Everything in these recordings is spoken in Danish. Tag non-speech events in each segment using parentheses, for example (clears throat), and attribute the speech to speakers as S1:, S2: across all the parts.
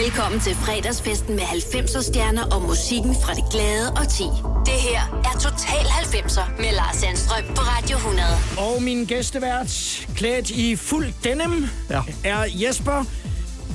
S1: Velkommen til fredagsfesten med 90'er stjerner og musikken fra det glade og ti. Det her er Total 90'er med Lars Sandstrøm på Radio 100.
S2: Og min gæstevært, klædt i fuld denim,
S3: Ja.
S2: er Jesper.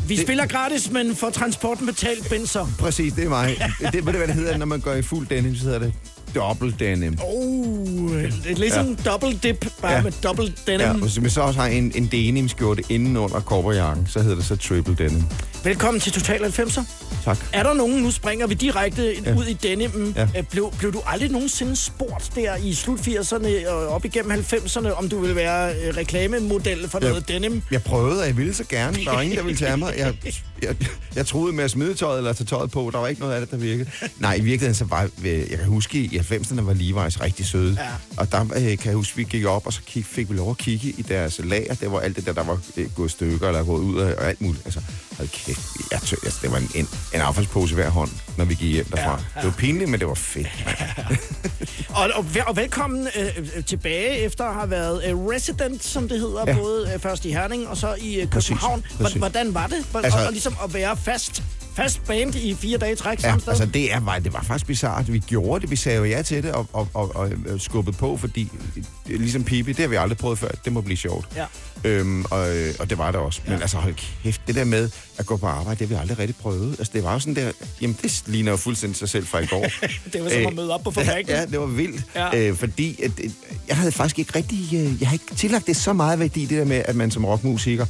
S2: Vi det... spiller gratis, men får transporten betalt, Benser.
S3: Præcis, det er mig. (laughs) Det, ved du, hvad det hedder, når man går i fuld denim, så hedder det dobbelt denim.
S2: Oh, det er ligesom ja. double dip, bare ja. Med double denim.
S3: Ja, og hvis man så også har en, en denim skjorte inden under korperjakken, så hedder det så triple denim.
S2: Velkommen til Total 90'er.
S3: Tak.
S2: Er der nogen, nu springer vi direkte ja. Ud i denimen. Ja.
S3: Ja.
S2: Blev, blev du aldrig nogensinde spurgt der i slut 80'erne og op igennem 90'erne, om du ville være øh, reklamemodel for
S3: Ja.
S2: noget denim?
S3: Jeg prøvede, og jeg ville så gerne. Der var ingen, der ville tage mig. Jeg, (laughs) jeg, jeg troede med at smide tøjet eller tage tøjet på. Der var ikke noget af det, der virkede. Nej, i virkeligheden så var... Jeg kan huske, i 90'erne var Levi's rigtig søde.
S2: Ja.
S3: Og der øh, kan jeg huske, vi gik op, og så kig, fik vi lov at kigge i deres lager. Det var alt det der, der var øh, gået stykker eller gået ud af, og alt muligt. Altså, hold kæft, jeg tø, altså, det var en, en, en affaldspose hver hånd, når vi gik hjem derfra.
S2: Ja,
S3: Ja,
S2: ja.
S3: ja. Det var pinligt, men det var fedt. (laughs)
S2: Og, og, vel- og velkommen øh, tilbage efter at have været øh, resident, som det hedder, ja.
S3: Ja.
S2: både øh, først i Herning og så i øh, København.
S3: Præcis.
S2: Hvordan var det? Hvor,
S3: Altså-
S2: og, og ligesom at være fast, fast band i fire dage i træk
S3: Ja, altså det, er, var, det var faktisk bizarrt. Vi gjorde det, vi sagde jo ja til det, og, og, og, og øh, skubbede på, fordi ligesom Pipi, det har vi aldrig prøvet før. Det må blive sjovt.
S2: Ja.
S3: Øhm, og, øh, og det var det også. Ja. Men altså hold kæft, det der med at gå på arbejde, det har vi aldrig rigtig prøvet. Altså det var jo sådan der, jamen det ligner jo fuldstændig sig selv fra i går. (laughs)
S2: Det var som at møde op på fabrikken.
S3: Ja, det var vildt.
S2: Ja.
S3: Ja. Øh, fordi at, øh, jeg havde faktisk ikke rigtig, øh, jeg har ikke tillagt det så meget værdi, det der med, at man som rockmusiker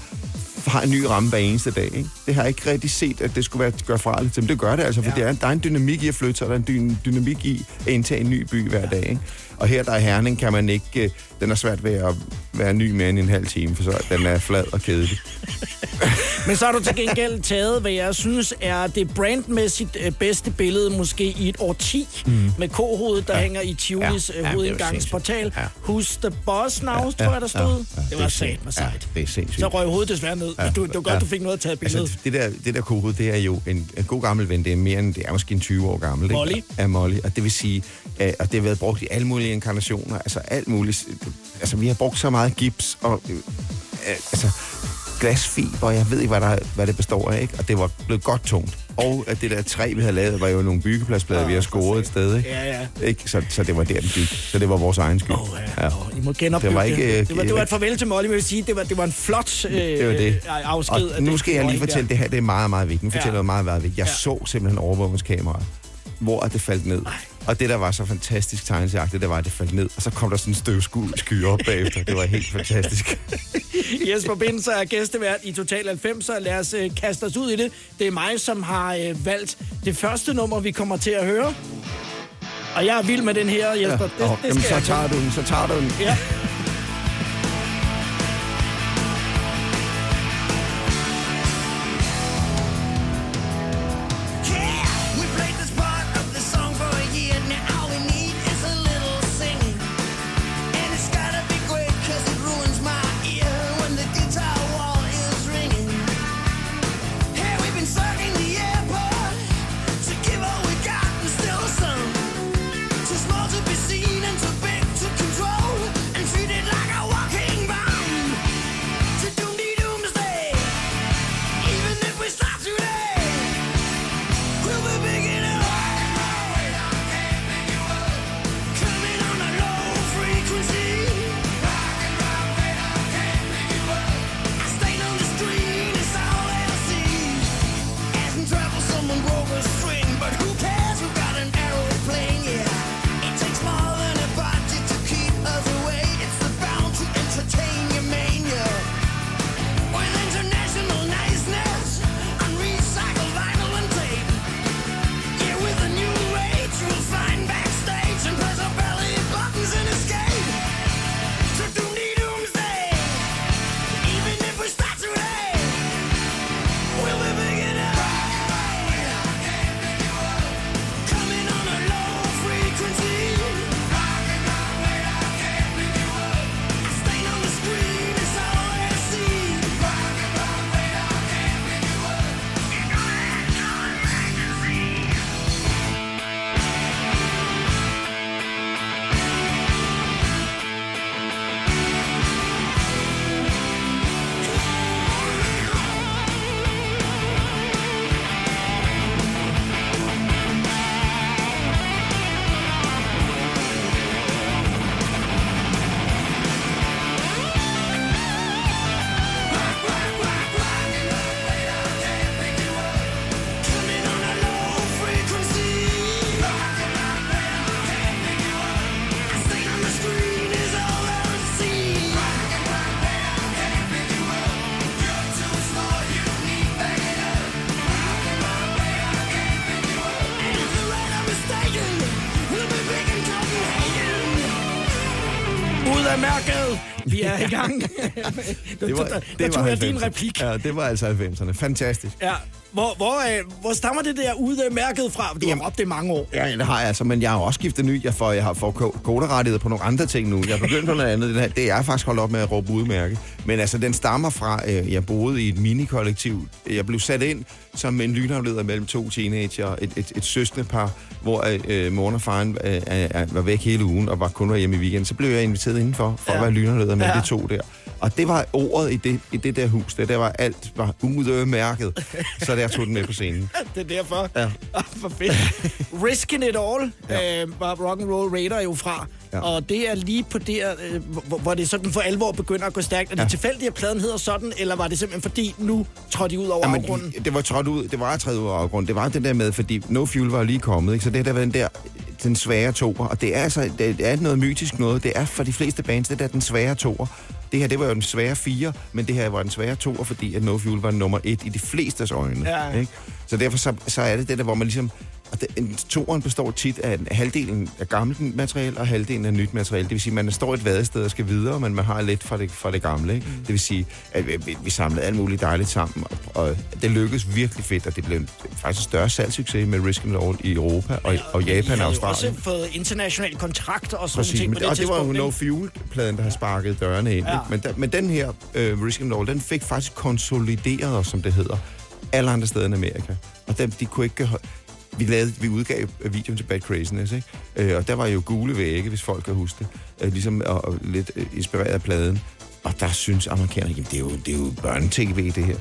S3: har en ny ramme hver eneste dag. Ikke? Det har jeg ikke rigtig set, at det skulle være gøre fra til. Men det gør det altså, for
S2: Ja.
S3: det er, der er en dynamik i at flytte sig, og der er en dy- dynamik i at indtage en ny by hver dag. Ikke? Og her der er Herning, kan man ikke, øh, den er svært ved at være ny mere end en halv time, for så den er flad og kedelig. (laughs)
S2: Men så har du til gengæld taget, hvad jeg synes er det brandmæssigt øh, bedste billede, måske i et årti, mm. med kohovedet, der ja. hænger i Tivolis
S3: Ja.
S2: ja.
S3: Ja,
S2: hovedindgangsportal.
S3: Ja.
S2: Who's the boss now,
S3: Ja,
S2: tror jeg, der
S3: ja,
S2: stod.
S3: ja,
S2: det
S3: det
S2: var sat med
S3: Ja,
S2: sejt.
S3: det er sindssygt.
S2: Så røg hovedet desværre ned. Ja.
S3: Ja.
S2: Du, det var godt,
S3: Ja.
S2: du fik noget at tage et billede.
S3: Altså, det der, det der kohoved, det er jo en, en god gammel ven. Det er mere end, det er måske en 20 år gammel.
S2: Molly.
S3: Ikke? Ja, Molly. Og det vil sige, øh, og det har været brugt i alle mulige inkarnationer. Altså alt muligt. Altså vi har brugt så meget gips og øh, øh, altså glasfiber. Jeg ved ikke, hvad, der, hvad det består af. Ikke? Og det var blevet godt tungt. Og at det der træ, vi havde lavet, var jo nogle byggepladsplader,
S2: Ja,
S3: vi har
S2: for
S3: scoret et sted. Ikke?
S2: Ja, ja.
S3: Ikke? Så, så det var der, den gik. Så det var vores egen skyld.
S2: Åh, ja. ja. I må genopbygge
S3: Det var ikke,
S2: det. Var, det var et farvel til Molly, vil sige, det var, det var en flot øh,
S3: Det var det.
S2: øh, afsked. af
S3: Og nu skal jeg lige fortælle,
S2: der.
S3: det her det er meget, meget vigtigt. Nu fortæller
S2: Ja.
S3: jeg meget, meget vigtigt. Jeg
S2: Ja.
S3: så simpelthen overvågningskameraet, hvor det faldt ned. Og det, der var så fantastisk tegnesagtigt, det var, at det faldt ned. Og så kom der sådan en støvskud sky op bagefter. Det var helt fantastisk. (laughs)
S2: Jesper Binser er gæstevært i Total 90, så lad os øh, kaste os ud i det. Det er mig, som har øh, valgt det første nummer, vi kommer til at høre. Og jeg er vild med den her, Jesper. Det,
S3: Åh,
S2: det
S3: Jamen, så tager du den, så tager du den.
S2: Ja. Mærket! Vi er i gang.
S3: Det var, det
S2: der
S3: var
S2: tog jeg din
S3: 90'erne.
S2: replik.
S3: Ja, det var altså 90'erne. Fantastisk.
S2: Ja. Hvor, hvor, øh, hvor stammer det der ude mærket fra? Du har
S3: Jamen-
S2: råbt det i mange år.
S3: Ja, det har jeg altså, men jeg har også skiftet ny. Jeg får, jeg har fået ko- koderettigheder på nogle andre ting nu. Jeg er begyndt på noget andet. Den her, det er jeg faktisk holdt op med at råbe udmærke. Men altså, den stammer fra, øh, jeg boede i et minikollektiv. Jeg blev sat ind som en lynafleder mellem to teenager, et, et, et søskende par, hvor øh, moren og faren øh, øh, var væk hele ugen og var kun var hjemme i weekenden. Så blev jeg inviteret indenfor for ja. At være lynafleder med
S2: ja.
S3: de to der. Og det var ordet i det, i det der hus. Det der var alt var udmærket. Så der tog den med på scenen. (laughs)
S2: Det er derfor.
S3: Ja. (laughs)
S2: Ah, For fedt. Risking It All ja. øh, var Rock and Roll Raider jo fra. Ja. Og det er lige på der, øh, hvor, hvor det sådan for alvor begynder at gå stærkt. Er det
S3: Ja.
S2: tilfældigt, at pladen hedder sådan, eller var det simpelthen fordi, nu trådte de ud over
S3: Jamen,
S2: afgrunden?
S3: det var trådt ud, det var at træde ud af afgrunden. Det var det der med, fordi No Fuel var lige kommet, ikke? så det der var den der den svære toer, og det er altså det er noget mytisk noget. Det er for de fleste bands, det der den svære toer. Det her, det var jo den svære fire, men det her var den svære toer, fordi at No Fuel var nummer et i de flestes øjne.
S2: Ja.
S3: Ikke? Så derfor så, så er det det der, hvor man ligesom... Og det, en, toeren består tit af halvdelen af gammelt materiale og halvdelen af nyt materiale. Det vil sige, at man står et vadested og skal videre, men man har lidt fra det, fra det gamle. Ikke? Mm. Det vil sige, at vi, vi- samlede alt muligt dejligt sammen, og, og det lykkedes virkelig fedt, og det blev en, faktisk en større salgssucces med Risk and Roll i Europa og, og Japan og Australien.
S2: også fået internationale kontrakter og sådan
S3: Præcis,
S2: ting
S3: men,
S2: på det
S3: og det var jo No? Fuel-pladen, der har sparket dørene ind.
S2: Ja.
S3: Ja. Men, da, men den her uh, Risk and Roll, den fik faktisk konsolideret os, som det hedder, alle andre steder i Amerika. Og dem, de kunne ikke... Vi, lavede, vi udgav videoen til Bad Craziness, ikke? Øh, og der var jo gule vægge, hvis folk kan huske det. Øh, ligesom og, og lidt øh, inspireret af pladen. Og der synes amerikanerne, jamen det er jo, det er jo børnetv, det her.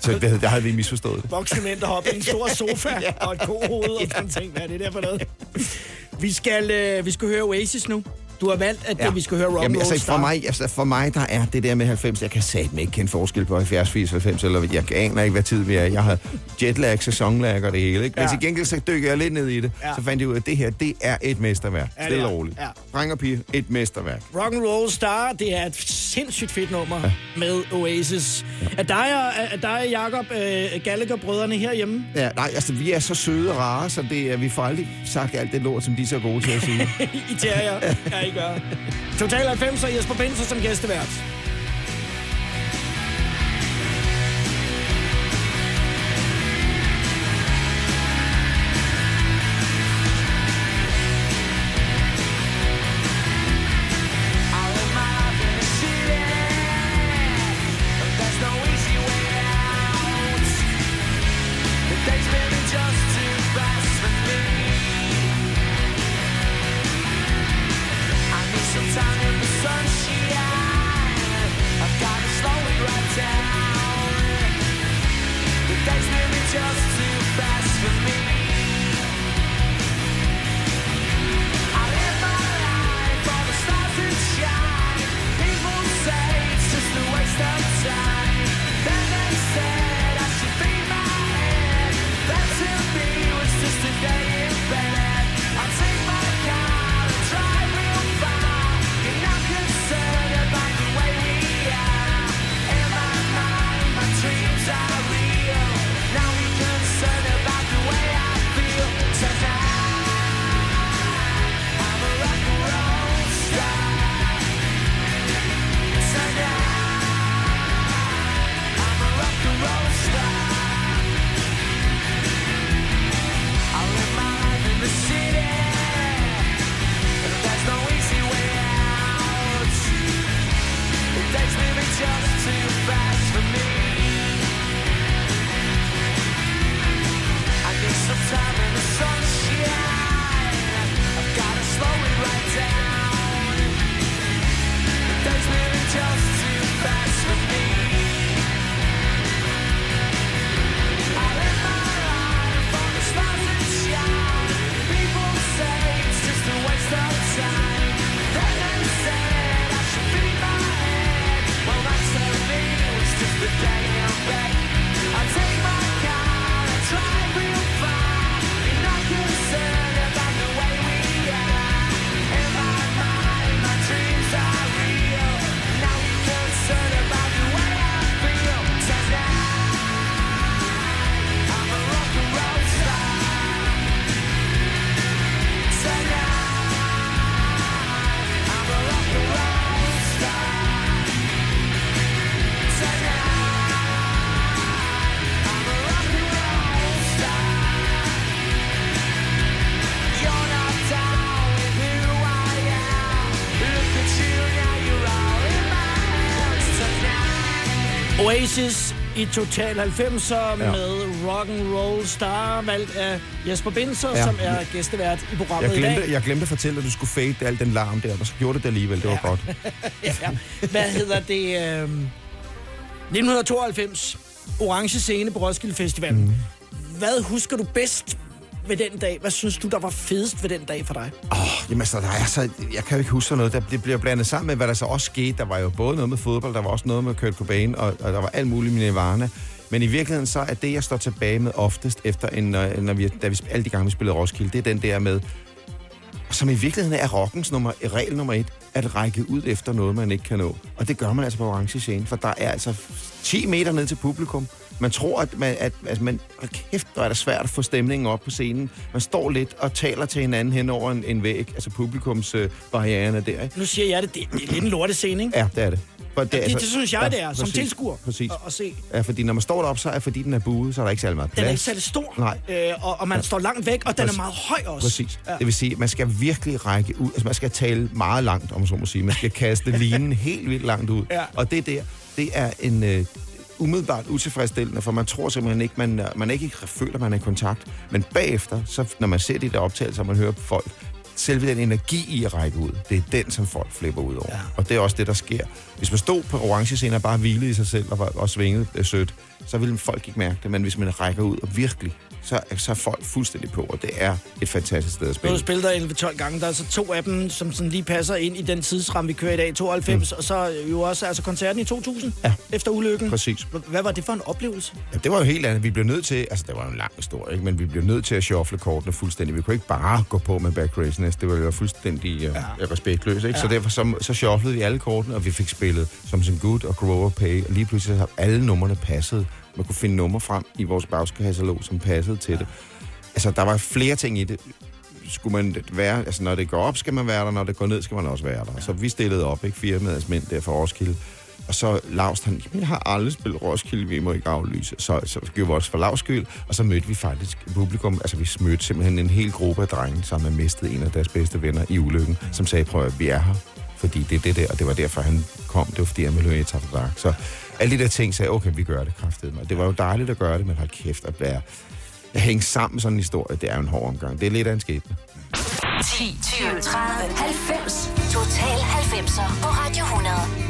S3: Så der, der havde vi misforstået det.
S2: Voksne mænd, der hopper i en stor (laughs) sofa og et kohoved og sådan ting. Hvad er det der for noget? (laughs) Vi skal, øh, vi skal høre Oasis nu. Du har valgt, at ja. vi skal høre Rock
S3: Jamen, altså, for, mig, altså, for mig, der er det der med 90, jeg kan satme ikke kende forskel på 70, 80, 90, eller jeg aner ikke, hvad tid vi er. Jeg har jetlag, sæsonlag og det hele. Ikke? Men
S2: Ja.
S3: til gengæld så dykker jeg lidt ned i det.
S2: Ja.
S3: Så fandt jeg ud af, at det her, det er et mesterværk.
S2: Ja, det
S3: Stille og roligt.
S2: Ja.
S3: Dreng og pige, et mesterværk.
S2: Rock and Roll Star, det er et sindssygt fedt nummer ja. med Oasis. Ja. Er dig og, er dig og Jacob øh, Gallagher-brødrene herhjemme
S3: Ja, nej, altså, vi er så søde og rare, så det er, vi får aldrig sagt alt det lort, som de er så gode til at sige. (laughs)
S2: i Terrier? Ja, I gør. (laughs) Total 90 og Jesper Benser som gæstevært.
S4: I
S2: Total 90'er ja. med Rock and Roll Star, valgt af Jesper Binser, ja.
S3: Ja.
S2: som er gæstevært i programmet
S3: Jeg
S2: i dag.
S3: glemte, jeg glemte at fortælle, at du skulle fade al den larm der, og så gjorde det alligevel. Det var godt. (laughs)
S2: ja. Hvad hedder det? Øh... 1992. Orange scene på Roskilde Festival. Mm. Hvad husker du bedst ved den dag? Hvad synes du, der var fedest ved den dag for dig?
S3: Oh, jamen, altså, der er så, jeg kan jo ikke huske noget. Der, det bliver blandet sammen med, hvad der så også skete. Der var jo både noget med fodbold, der var også noget med Kurt Cobain, og, og der var alt muligt mine varerne. Men i virkeligheden så er det, jeg står tilbage med oftest, efter en, øh, når, når vi, da vi, alle de gange, vi spillede Roskilde, det er den der med, som i virkeligheden er rockens nummer, regel nummer et, at række ud efter noget, man ikke kan nå. Og det gør man altså på Orange Scene, for der er altså 10 meter ned til publikum. Man tror, at man, at, altså man, hold kæft, hvor er det svært at få stemningen op på scenen. Man står lidt og taler til hinanden hen over en, en væg, altså publikums øh, barriererne der, ikke?
S2: Nu siger jeg det, det, det er lidt en lortescene, ikke?
S3: Ja, det er det. For det,
S2: Det, det synes jeg, det er, som
S3: præcis,
S2: tilskuer
S3: Præcis.
S2: at, at se.
S3: Ja, fordi når man står deroppe, så er fordi den er buet, så er der ikke særlig meget plads.
S2: Den er ikke særlig stor,
S3: Nej.
S2: øh, og, og man står langt væk, og den er
S3: Præcis.
S2: meget høj også.
S3: Præcis.
S2: Ja.
S3: Ja. Det vil sige, man skal virkelig række ud. Altså, man skal tale meget langt, om man så må sige. Man skal kaste (laughs) linen helt vildt langt ud.
S2: Ja.
S3: Og det der, det er en øh, umiddelbart utilfredsstillende, for man tror simpelthen ikke, man, man ikke føler, man er i kontakt. Men bagefter, så, når man ser de der optagelser, man hører på folk, selve den energi i at række ud, det er den, som folk flipper ud over.
S2: Ja.
S3: Ja. Og det er også det, der sker. Hvis man stod på orange scene og bare hvilede i sig selv og, var, og svingede øh, sødt, så ville folk ikke mærke det. Men hvis man rækker ud og virkelig, så, så er folk fuldstændig på, og det er et fantastisk sted at
S2: Nu
S3: spille.
S2: har du spillet der 11-12 gange. Der er så to af dem, som sådan lige passer ind i den tidsramme, vi kører i dag, 92. Mm. Og så jo også altså koncerten i 2000,
S3: Ja.
S2: efter ulykken.
S3: Præcis.
S2: Hvad var det for en oplevelse?
S3: Ja, det var jo helt andet. Vi blev nødt til, altså det var jo en lang historie, ikke? men vi blev nødt til at shuffle kortene fuldstændig. Vi kunne ikke bare gå på med Back Craziness. Det var jo fuldstændig uh, ja. respektløst. Ikke? Ja. Så derfor så, så shufflede vi alle kortene, og vi fik spillet som Good og Grow or Pay. Og lige pludselig har alle numrene passet. Man kunne finde numre frem i vores bagskatalog, som passede til det. Altså, der var flere ting i det. Skulle man være, altså når det går op, skal man være der, når det går ned, skal man også være der. Så vi stillede op, ikke? Firmaets mænd der fra Roskilde. Og så Lars, han, jeg har aldrig spillet Roskilde, vi må ikke aflyse. Så, så gjorde vi også for Lars skyld, og så mødte vi faktisk publikum. Altså vi mødte simpelthen en hel gruppe af drenge, som havde mistet en af deres bedste venner i ulykken, som sagde, prøv at vi er her, fordi det er det der, og det var derfor, han kom. Det var fordi, han ville høre et Så alle de der ting sagde, okay, vi gør det kraftigt. mig. det var jo dejligt at gøre det, men hold kæft at være at hænge sammen med sådan en historie, det er jo en hård omgang. Det er lidt af en skæbne.
S1: 10, 20, 30, 90. Total 90'er på Radio 100.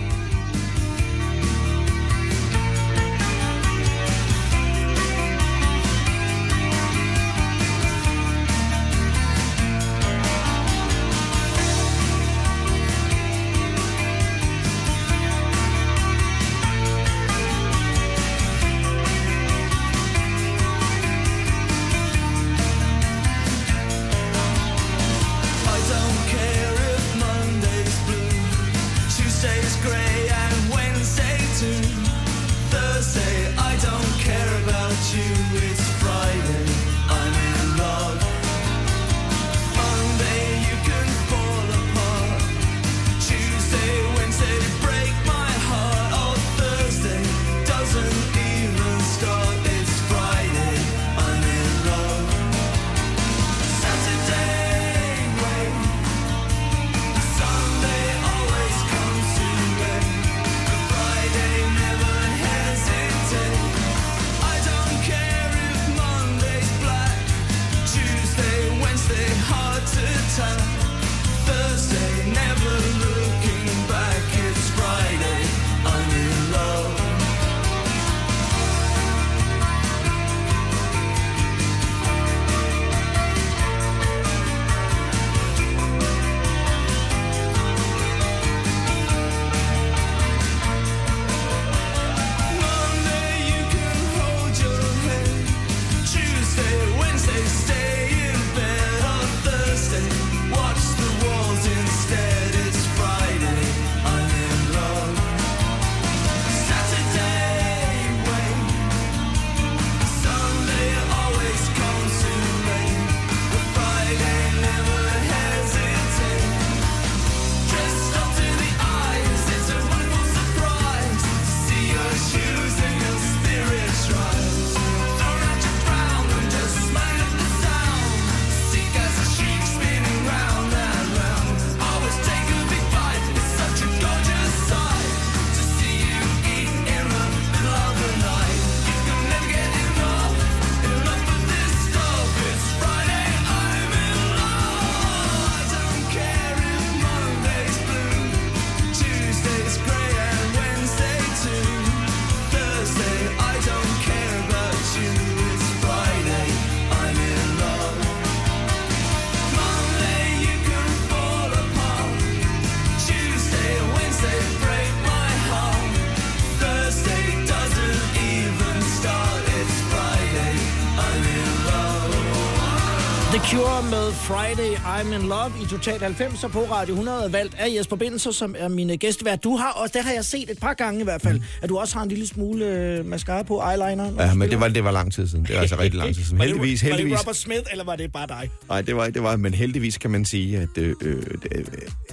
S2: Friday I'm in Love i Total 90 på Radio 100 valgt af Jesper Bindelser, som er min gæstevært. Du har også, det har jeg set et par gange i hvert fald, at du også har en lille smule øh, mascara på eyeliner.
S3: Ja, men det var, det var lang tid siden. Det var altså rigtig lang tid siden. (laughs)
S2: Var det-
S3: Heldigvis,
S2: Var
S3: heldigvis.
S2: det Robert Smith, eller var det bare dig?
S3: Nej, det var, det var, men heldigvis kan man sige, at øh, øh, øh,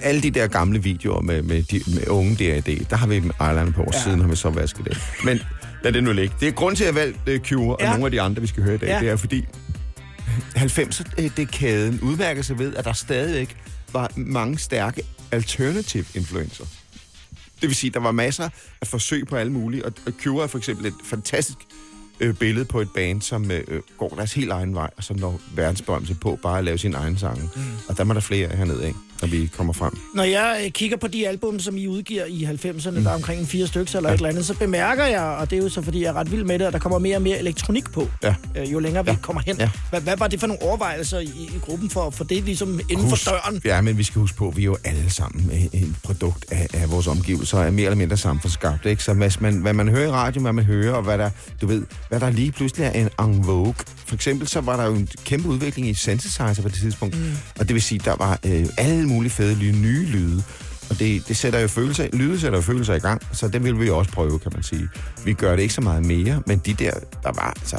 S3: alle de der gamle videoer med, med, de, med unge D.A.D., der har vi dem eyeliner på, og
S2: Ja.
S3: siden har vi så vasket det. Men lad det nu ligge. Det er grund til, at jeg har valgt øh, Cure, og
S2: Ja.
S3: nogle af de andre, vi skal høre i dag,
S2: Ja.
S3: det er fordi 90'er-dekaden udmærker sig ved, at der stadigvæk var mange stærke alternative influencer. Det vil sige, der var masser af forsøg på alle mulige, og Cure er for eksempel et fantastisk øh, billede på et band, som øh, øh, går deres helt egen vej, og som når verdensberømmelse på bare at lave sin egen sange. Mm. Og der må der flere hernede, ikke? Når vi kommer frem.
S2: Når jeg øh, kigger på de album, som I udgiver i 90'erne, mm. der er omkring fire stykker eller ja. et eller andet, så bemærker jeg, og det er jo så fordi, jeg er ret vild med det, at der kommer mere og mere elektronik på,
S3: Ja.
S2: øh, jo længere vi
S3: Ja.
S2: kommer hen.
S3: Ja.
S2: Hvad, hvad var det for nogle overvejelser i, i gruppen for, for det ligesom inden
S3: Husk-
S2: for døren?
S3: Ja, men vi skal huske på, at vi er jo alle sammen et produkt af, af vores omgivelser, er mere eller mindre samfundsskabt. Ikke? Så hvis man, hvad man hører i radio, hvad man hører, og hvad der, du ved, hvad der lige pludselig er en en vogue. For eksempel så var der jo en kæmpe udvikling i synthesizer på det tidspunkt. Mm. Og det vil sige, der var øh, alle mulige fede ly- nye lyde. Og det, det sætter jo følelser, lyde sætter jo følelser i gang, så det vil vi også prøve, kan man sige. Vi gør det ikke så meget mere, men de der, der var altså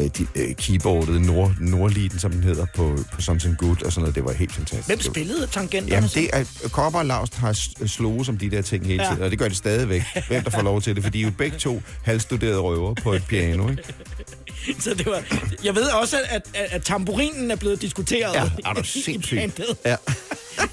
S3: øh, de, øh, keyboardet, Nord, Nordliden, som den hedder, på, på Something Good og sådan noget, det var helt fantastisk.
S2: Hvem
S3: Det
S2: spillede tangenterne?
S3: Jamen, det er, Kopper og Laust har s- slået som de der ting hele
S2: Ja.
S3: tiden, og det gør de stadigvæk. Hvem der får lov til det, fordi de er jo begge to halvstuderede røver på et piano, ikke? (laughs)
S2: Så det var, jeg ved også, at, at, at tamburinen er blevet diskuteret
S3: Ja, er du (laughs)
S2: i
S3: sindssyg?
S2: bandet.
S3: Ja.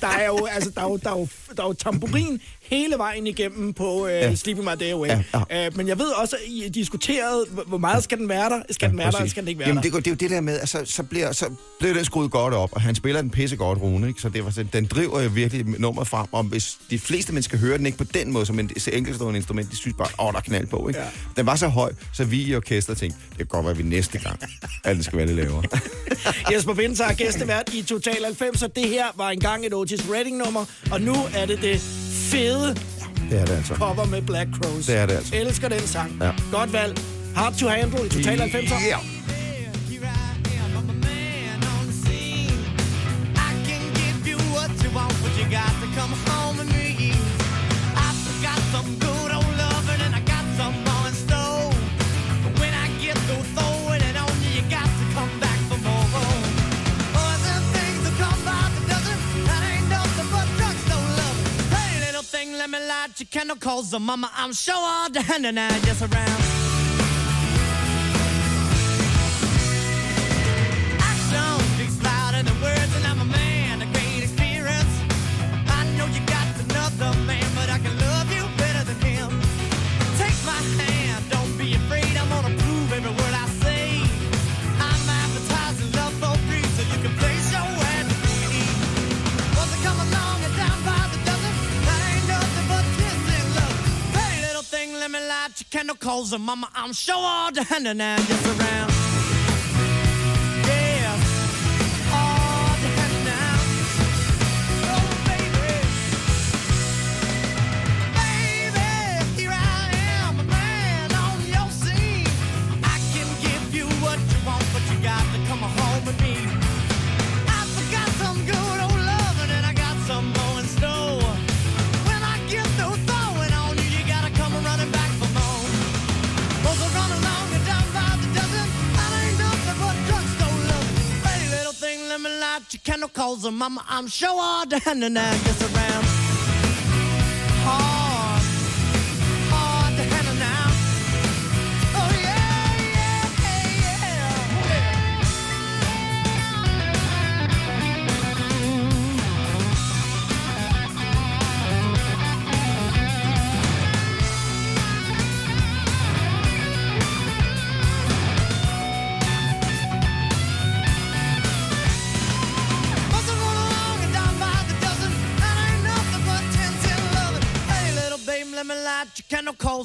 S2: Der er jo, altså, der er jo, der er jo, der er jo tamburin hele vejen igennem på øh,
S3: Ja.
S2: ja. Sleeping My Day Away.
S3: Ja,
S2: Ja, Øh, men jeg ved også, at I diskuterede, hvor- meget skal den være der? Skal den være der,
S3: præcis.
S2: skal den ikke være
S3: Jamen,
S2: der?
S3: det, går- det er jo det der med, altså, så bliver, så bliver den skruet godt op, og han spiller den pisse godt, Rune, ikke? Så det var, sådan- den driver jo virkelig nummeret frem, og hvis de fleste mennesker hører den ikke på den måde, som en så enkeltstående instrument, de synes bare, åh, der er knald på, ikke?
S2: Ja.
S3: Den var så høj, så vi i orkester tænkte, det kan godt være, at vi næste gang, at den skal være lidt lavere. (laughs)
S2: Jesper Binds er gæstevært i Total 90, og det her var engang et Otis Redding-nummer, og nu er det det fede
S3: det er det altså.
S2: cover med Black Crows.
S3: Det er det altså.
S2: Elsker den sang.
S3: Ja.
S2: Godt valg. Hard to handle i Total 90.
S3: Ja.
S5: You got to come home with me light your candle, cause the mama, I'm sure all the hand and I just around. Me light your candle, cause the mama, I'm sure all the hand and just around. Cause the mama, I'm sure all the hand and I gets around.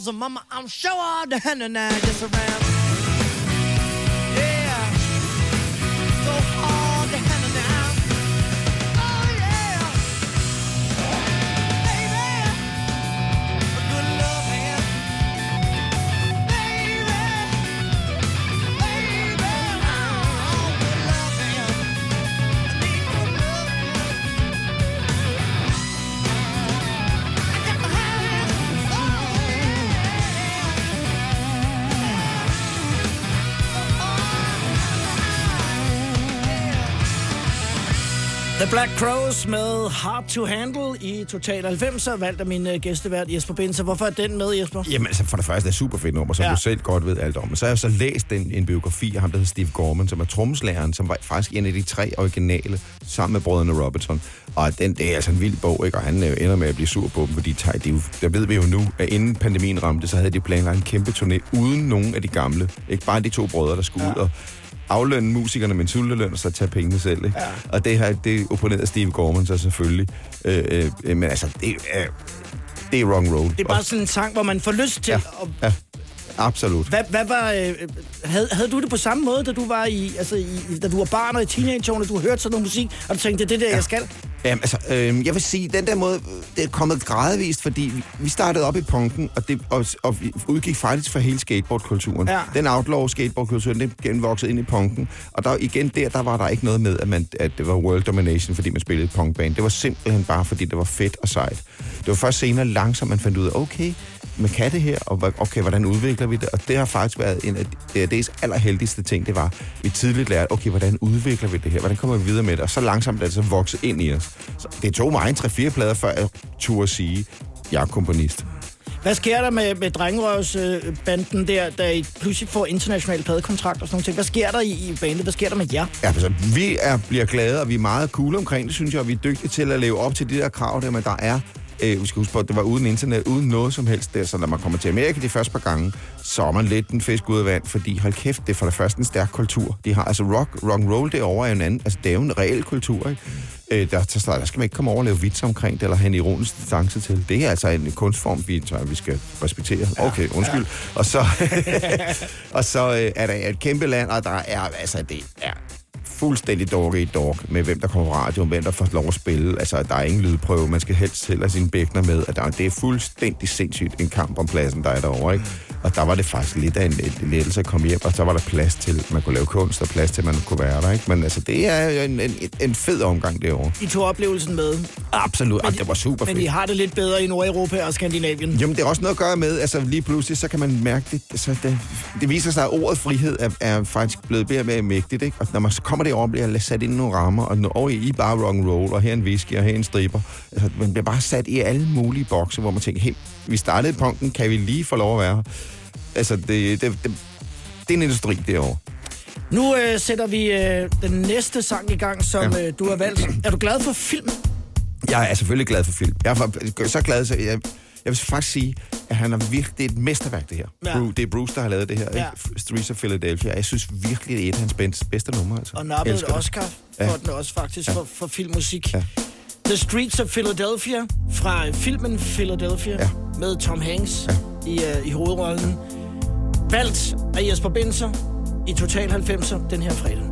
S5: Candle, cause the mama, I'm sure all the hand and I just around.
S2: Black Crows med Hard to Handle i Total 90'er, valgt af min uh, gæstevært Jesper Binser. Hvorfor er den med, Jesper?
S3: Jamen altså, for det første er det super fedt nummer, som
S2: Ja.
S3: du selv godt ved alt om. Men så har jeg så læst en, en biografi af ham, der hedder Steve Gorman, som er trommeslageren, som var faktisk en af de tre originale, sammen med brødrene Robertson. Og den, det er altså en vild bog, ikke? Og han øh, ender med at blive sur på dem, fordi de, de, der ved vi jo nu, at inden pandemien ramte, så havde de planlagt en kæmpe turné uden nogen af de gamle. Ikke bare de to brødre, der skulle ja. ud og aflønne musikerne med en sulteløn, og så tage pengene selv. Ikke? Ja. Og det her, det opponerede Steve Gorman så selvfølgelig. Øh, øh, men altså, det er, det er wrong road.
S2: Det er bare sådan en sang, hvor man får lyst til
S3: Ja,
S2: at...
S3: ja, absolut.
S2: Hvad, hvad var, øh, havde, havde du det på samme måde, da du var i, altså i, da du var barn og i teenageårene, du hørte sådan noget musik, og du tænkte, det er det der, jeg skal?
S3: Jamen, altså, øh, jeg vil sige, den der måde, det er kommet gradvist, fordi vi- vi startede op i punken, og, det, og, og vi udgik faktisk fra hele skateboardkulturen.
S2: Ja.
S3: Den outlaw skateboardkulturen, den genvoksede ind i punken, og der, igen der, der var der ikke noget med, at, man, at det var world domination, fordi man spillede punkband. Det var simpelthen bare, fordi det var fedt og sejt. Det var først senere langsomt, man fandt ud af, okay, man kan det her, og okay, hvordan udvikler vi det? Og det har faktisk været en af DRD's allerheldigste ting, det var, at vi tidligt lærte, okay, hvordan udvikler vi det her? Hvordan kommer vi videre med det? Og så langsomt er det så vokset ind i os. Så det tog mig en 3-4 plader, før jeg turde sige, jeg er komponist.
S2: Hvad sker der med, med Drengerøvsbanden der, da I pludselig får international pladekontrakt og sådan noget? Hvad sker der i, i bandet? Hvad sker der med jer?
S3: Ja, altså, vi er, bliver glade, og vi er meget cool omkring det, synes jeg, og vi er dygtige til at leve op til de der krav der, men der er Øh, vi skal huske på, at det var uden internet, uden noget som helst der, så når man kommer til Amerika de første par gange, så er man lidt en fisk ud af vand, fordi hold kæft, det er for det første en stærk kultur. De har altså rock, rock and roll derovre er en anden, altså det er jo en reel kultur, ikke? Øh, der, der, der skal man ikke komme over og lave vits omkring det, eller have en ironisk distance til. Det er altså en kunstform, vi, tror, vi skal respektere. Okay, undskyld. Og så, (laughs) og så øh, er der et kæmpe land, og der er, altså det er fuldstændig dog i dog med, hvem der kommer på radio, hvem der får lov at spille. Altså, der er ingen lydprøve. Man skal helst have sine bækner med. Og der, det er fuldstændig sindssygt en kamp om pladsen, der er derovre, ikke? Og der var det faktisk lidt af en, lettelse at komme hjem, og så var der plads til, at man kunne lave kunst, og plads til, at man kunne være der, ikke? Men altså, det er en, en, en fed omgang derovre.
S2: I tog oplevelsen med.
S3: Absolut. Men, det var super
S2: Men
S3: fedt.
S2: I har det lidt bedre i Nordeuropa og Skandinavien.
S3: Jamen, det er også noget at gøre med, altså lige pludselig, så kan man mærke det, altså, det, det viser sig, at ordet frihed er, er faktisk blevet mere og mere mægtigt, ikke? Og når man så kommer derover, bliver jeg sat ind i nogle rammer, og når I er bare rock and roll, og her er en whisky, og her er en striber. Altså, man bliver bare sat i alle mulige bokse, hvor man tænker, hey, vi startede punkten, kan vi lige få lov at være? Altså, det, det, det, det er en industri derovre.
S2: Nu øh, sætter vi øh, den næste sang i gang, som
S3: Ja.
S2: øh, du har valgt. Er du glad for film?
S3: Jeg er selvfølgelig glad for film. Jeg er for- så glad, så jeg, jeg vil faktisk sige, at han er virkelig det er et mesterværk, det her.
S2: Ja.
S3: Ja. Det er Bruce, der har lavet det her.
S2: Ja.
S3: Ja. Streets of Philadelphia. Jeg synes virkelig, det er et af hans bedste, bedste numre. Altså.
S2: Og nappede et. Oscar for
S3: Ja.
S2: den også faktisk for, for filmmusik.
S3: Ja.
S2: The Streets of Philadelphia fra filmen Philadelphia
S3: Ja.
S2: med Tom Hanks
S3: Ja.
S2: i, uh, i hovedrollen. Valgt af Jesper Binser i Total 90'er den her fredag.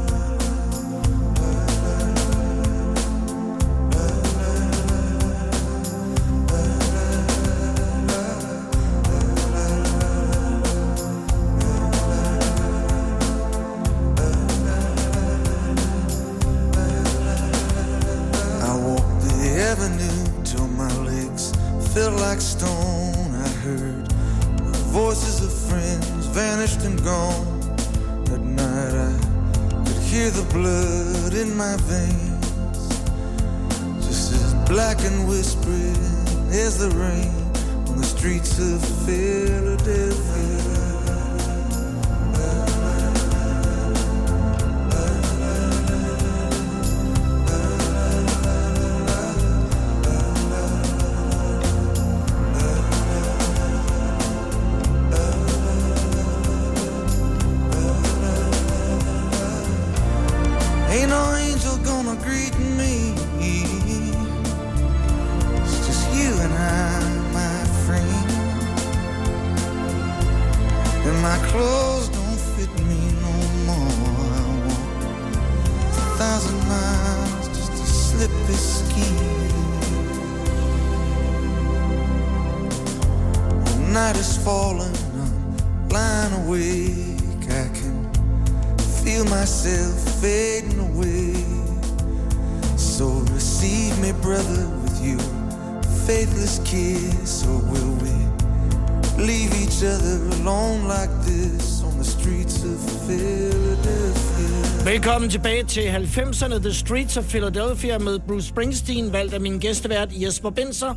S2: Til 90'erne, The Streets of Philadelphia med Bruce Springsteen, valgt af min gæstevært Jesper Binser.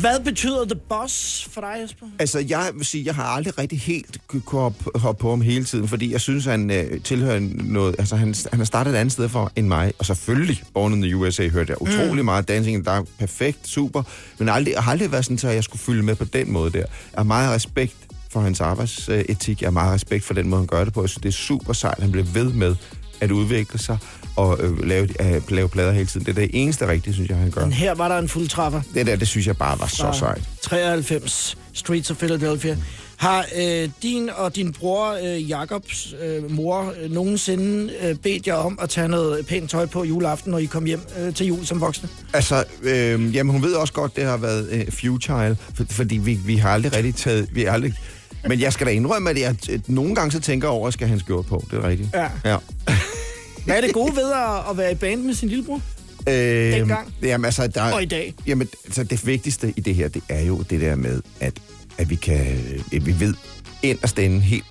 S2: Hvad betyder The Boss for dig, Jesper?
S3: Altså, jeg vil sige, jeg har aldrig rigtig helt kunne hoppe, på ham hele tiden, fordi jeg synes, han øh, tilhører noget... Altså, han, han har startet et andet sted for end mig, og selvfølgelig Born in the USA hørte jeg utrolig mm. meget Dancing in the Dark, perfekt, super, men aldrig, jeg har aldrig været sådan, at jeg skulle følge med på den måde der. Jeg har meget respekt for hans arbejdsetik, jeg har meget respekt for den måde, han gør det på. Jeg synes, det er super sejt, han bliver ved med at udvikle sig og øh, lave, øh, lave plader hele tiden. Det er det eneste rigtige, synes jeg, han gør.
S2: Men her var der en fuldtræffer.
S3: Det der, det synes jeg bare var så sejt.
S2: 93, Streets of Philadelphia. Har øh, din og din bror øh, Jakobs øh, mor øh, nogensinde øh, bedt jer om at tage noget pænt tøj på juleaften, når I kom hjem øh, til jul som voksne?
S3: Altså, øh, jamen hun ved også godt, det har været øh, futile, for, fordi vi, vi har aldrig rigtig taget... Vi har aldrig, men jeg skal da indrømme, at jeg nogle gange så tænker over, at skal han skjort på. Det er rigtigt.
S2: Ja.
S3: ja.
S2: Hvad er det gode ved at, at være i band med sin lillebror?
S3: Øh,
S2: Dengang.
S3: Jamen, altså, der,
S2: Og i dag?
S3: Jamen, altså, det vigtigste i det her, det er jo det der med, at, at vi kan... øh, Vi ved inderst inde, helt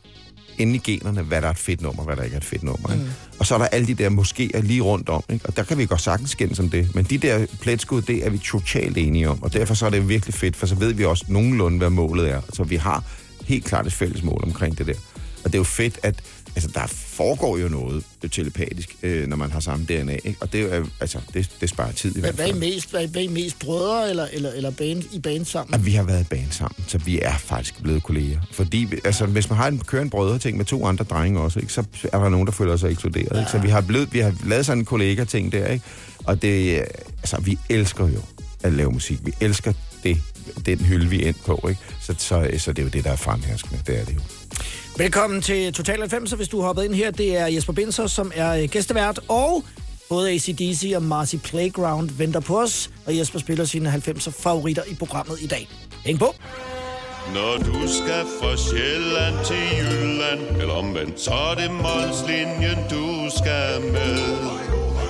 S3: inde i generne, hvad der er et fedt nummer, hvad der ikke er et fedt nummer. Mm. Og så er der alle de der moskéer lige rundt om, ikke? og der kan vi godt sagtens skændes om det. Men de der pletskud, det er vi totalt enige om, og derfor så er det virkelig fedt, for så ved vi også nogenlunde, hvad målet er. Så vi har helt klart et fælles mål omkring det der. Og det er jo fedt, at altså, der foregår jo noget telepatisk, øh, når man har samme DNA, ikke? og det, er, jo, altså, det, det sparer tid i
S2: Hvad,
S3: hvert
S2: hvad er I
S3: fald.
S2: mest? Hvad er I- mest brødre eller, eller, eller band, i band sammen?
S3: At vi har været i band sammen, så vi er faktisk blevet kolleger. Fordi altså, hvis man har en kører en brødre-ting med to andre drenge også, ikke, så er der nogen, der føler sig ekskluderet. Ja. Ikke? Så vi har, blevet, vi har lavet sådan en kollega-ting der, ikke? og det, øh, altså, vi elsker jo at lave musik. Vi elsker det, den hylde, vi ind på. Ikke? Så, så, så det er jo det, der er fremherskende. Det er det jo.
S2: Velkommen til Total 90, hvis du har hoppet ind her. Det er Jesper Binser, som er øh, gæstevært, og både ACDC og Marcy Playground venter på os, og Jesper spiller sine 90'er favoritter i programmet i dag. Hæng på!
S6: Når du skal fra Sjælland til Jylland Eller omvendt, så er det Molslinjen, du skal med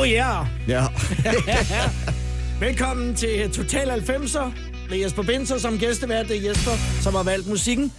S2: Oh yeah!
S3: Ja. (laughs)
S2: Velkommen til Total 90'er med Jesper Binser som gæstevært. Det er Jesper, som har valgt musikken.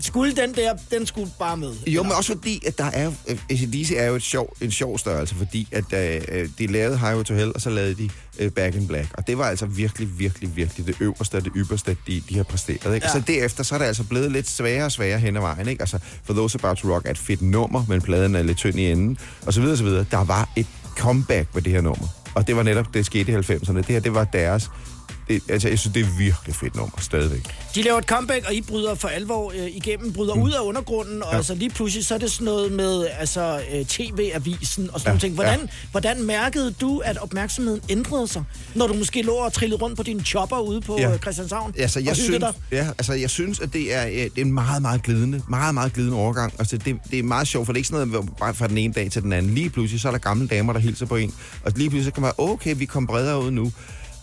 S2: Skulle den der, den skulle bare med.
S3: Jo, men også fordi, at der er... øh, ACDC er jo et sjov, en sjov størrelse, fordi at øh, de lavede Highway to Hell, og så lavede de øh, Back in Black. Og det var altså virkelig, virkelig, virkelig det øverste og det ypperste, de, de har præsteret. Ikke?
S2: Ja.
S3: Så derefter, så er det altså blevet lidt sværere og sværere hen ad vejen. Ikke? Altså, For Those About to Rock er et fedt nummer, men pladen er lidt tynd i enden, og så videre, så videre. Der var et comeback med det her nummer. Og det var netop, det skete i 90'erne. Det her, det var deres... Det, altså, jeg synes, det er virkelig fedt nummer, stadigvæk.
S2: De laver et comeback, og I bryder for alvor øh, igennem, bryder mm. ud af undergrunden, og
S3: Ja.
S2: altså lige pludselig, så er det sådan noget med altså, øh, TV-avisen og sådan
S3: Ja,
S2: nogle ting. Hvordan,
S3: ja.
S2: hvordan mærkede du, at opmærksomheden ændrede sig, når du måske lå og trillede rundt på din chopper ude på
S3: Ja.
S2: ja. Christianshavn?
S3: Altså, jeg synes,
S2: dig?
S3: ja, altså, jeg synes, at det er, øh, det er en meget, meget glidende, meget, meget glidende overgang. Altså, det, det er meget sjovt, for det er ikke sådan noget bare fra den ene dag til den anden. Lige pludselig, så er der gamle damer, der hilser på en. Og lige pludselig så kan man, okay, vi kommer bredere ud nu.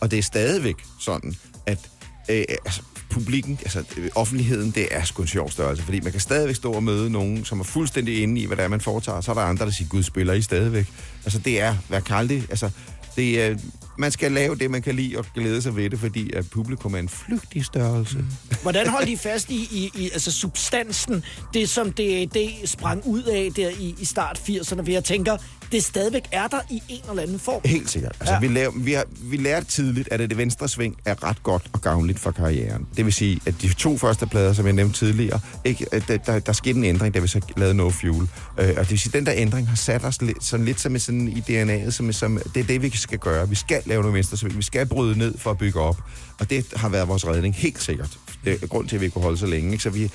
S3: Og det er stadigvæk sådan, at øh, altså, publikken, altså offentligheden, det er sgu en sjov størrelse, fordi man kan stadigvæk stå og møde nogen, som er fuldstændig inde i, hvad det er, man foretager. Så er der andre, der siger, gud, spiller I stadigvæk? Altså, det er, hvad kaldt det? Altså, det er, man skal lave det, man kan lide og glæde sig ved det, fordi at publikum er en flygtig størrelse. Mm.
S2: Hvordan holdt I fast i, i, i altså substansen, det som DAD sprang ud af der i, i start 80'erne, for jeg tænker, det stadigvæk er der i en eller anden form.
S3: Helt sikkert. Altså, Ja. vi, laver, vi, har, vi lærte tidligt, at det venstre sving er ret godt og gavnligt for karrieren. Det vil sige, at de to første plader, som jeg nævnte tidligere, ikke, der, der, der skete en ændring, da vi så lavede No Fuel. Øh, og det vil sige, at den der ændring har sat os lidt, sådan lidt som sådan i DNA'et, som, som, det er det, vi skal gøre. Vi skal lave noget venstre sving. Vi skal bryde ned for at bygge op. Og det har været vores redning, helt sikkert. Det er grund til, at vi kunne holde så længe. Ikke? Så vi,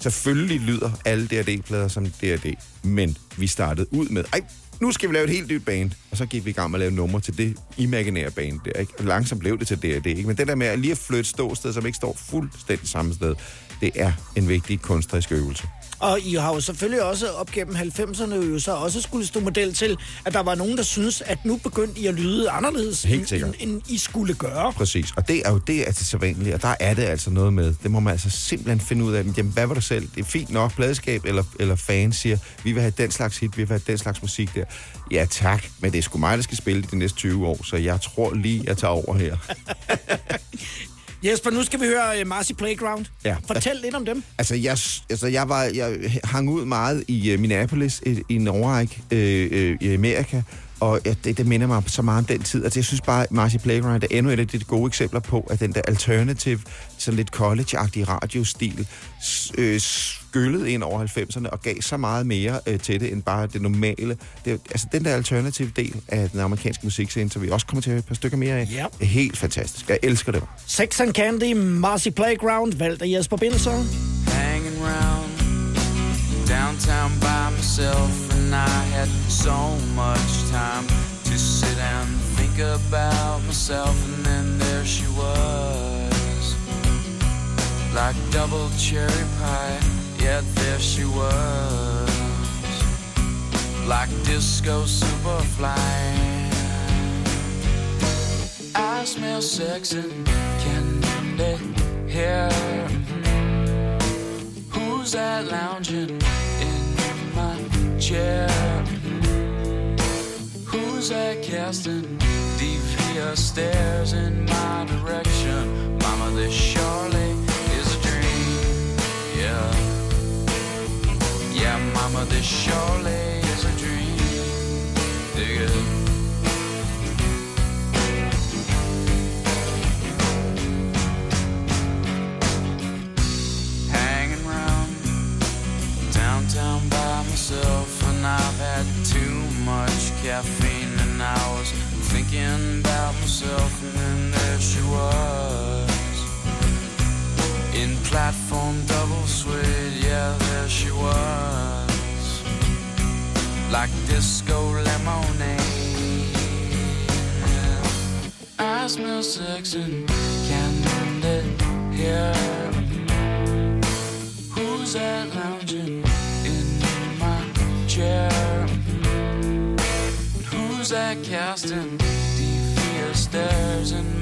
S3: Selvfølgelig lyder alle DRD-plader som DRD, men vi startede ud med, ej, nu skal vi lave et helt nyt band. Og så gik vi i gang med at lave numre til det imaginære band der. Ikke? Langsomt blev det til DRD. Ikke? Men det der med at lige at flytte ståsted, som ikke står fuldstændig samme sted, det er en vigtig kunstnerisk øvelse.
S2: Og I har jo selvfølgelig også op gennem 90'erne jo så også skulle stå model til, at der var nogen, der synes, at nu begyndte I at lyde anderledes,
S3: Helt
S2: end, end, I skulle gøre.
S3: Præcis, og det er jo det, er det så vanligt, og der er det altså noget med, det må man altså simpelthen finde ud af, jamen hvad var det selv? Det er fint nok, pladeskab eller, eller fans siger, vi vil have den slags hit, vi vil have den slags musik der. Ja tak, men det er sgu mig, der skal spille det de næste 20 år, så jeg tror lige, jeg tager over her. (laughs)
S2: Jesper, nu skal vi høre uh, Marcy Playground.
S3: Ja.
S2: Fortæl lidt om dem.
S3: Altså, jeg, altså, jeg, var, jeg hang ud meget i uh, Minneapolis i, i en overræk øh, øh, i Amerika, og ja, det, det minder mig så meget om den tid. Altså, jeg synes bare, at Marcy Playground er endnu et af de gode eksempler på, at den der alternative, sådan lidt college-agtige radiostil, øh, skyllede ind over 90'erne og gav så meget mere øh, til det, end bare det normale. Det, altså, den der alternative del af den amerikanske musikscene, som vi også kommer til at høre et par stykker mere af,
S2: Ja.
S3: er helt fantastisk. Jeg elsker det.
S2: Sex and Candy, Marcy Playground, valgt af Jesper Binser.
S7: hanging round downtown by myself, and I had so much time to sit and think about myself, and then there she was, like double cherry pie. Yeah, there she was, like disco superfly. I smell sex and candy here. Who's that lounging in my chair? Who's that casting devious stares in my direction? Mama, this surely mama, this surely is a dream. Dig it. hanging around downtown by myself, and I've had too much caffeine, and I was thinking about myself, and then there she was in platform double suede, yeah, there she was like disco lemonade. I smell sex and candy here. Who's that lounging in my chair? Who's that casting devious stares in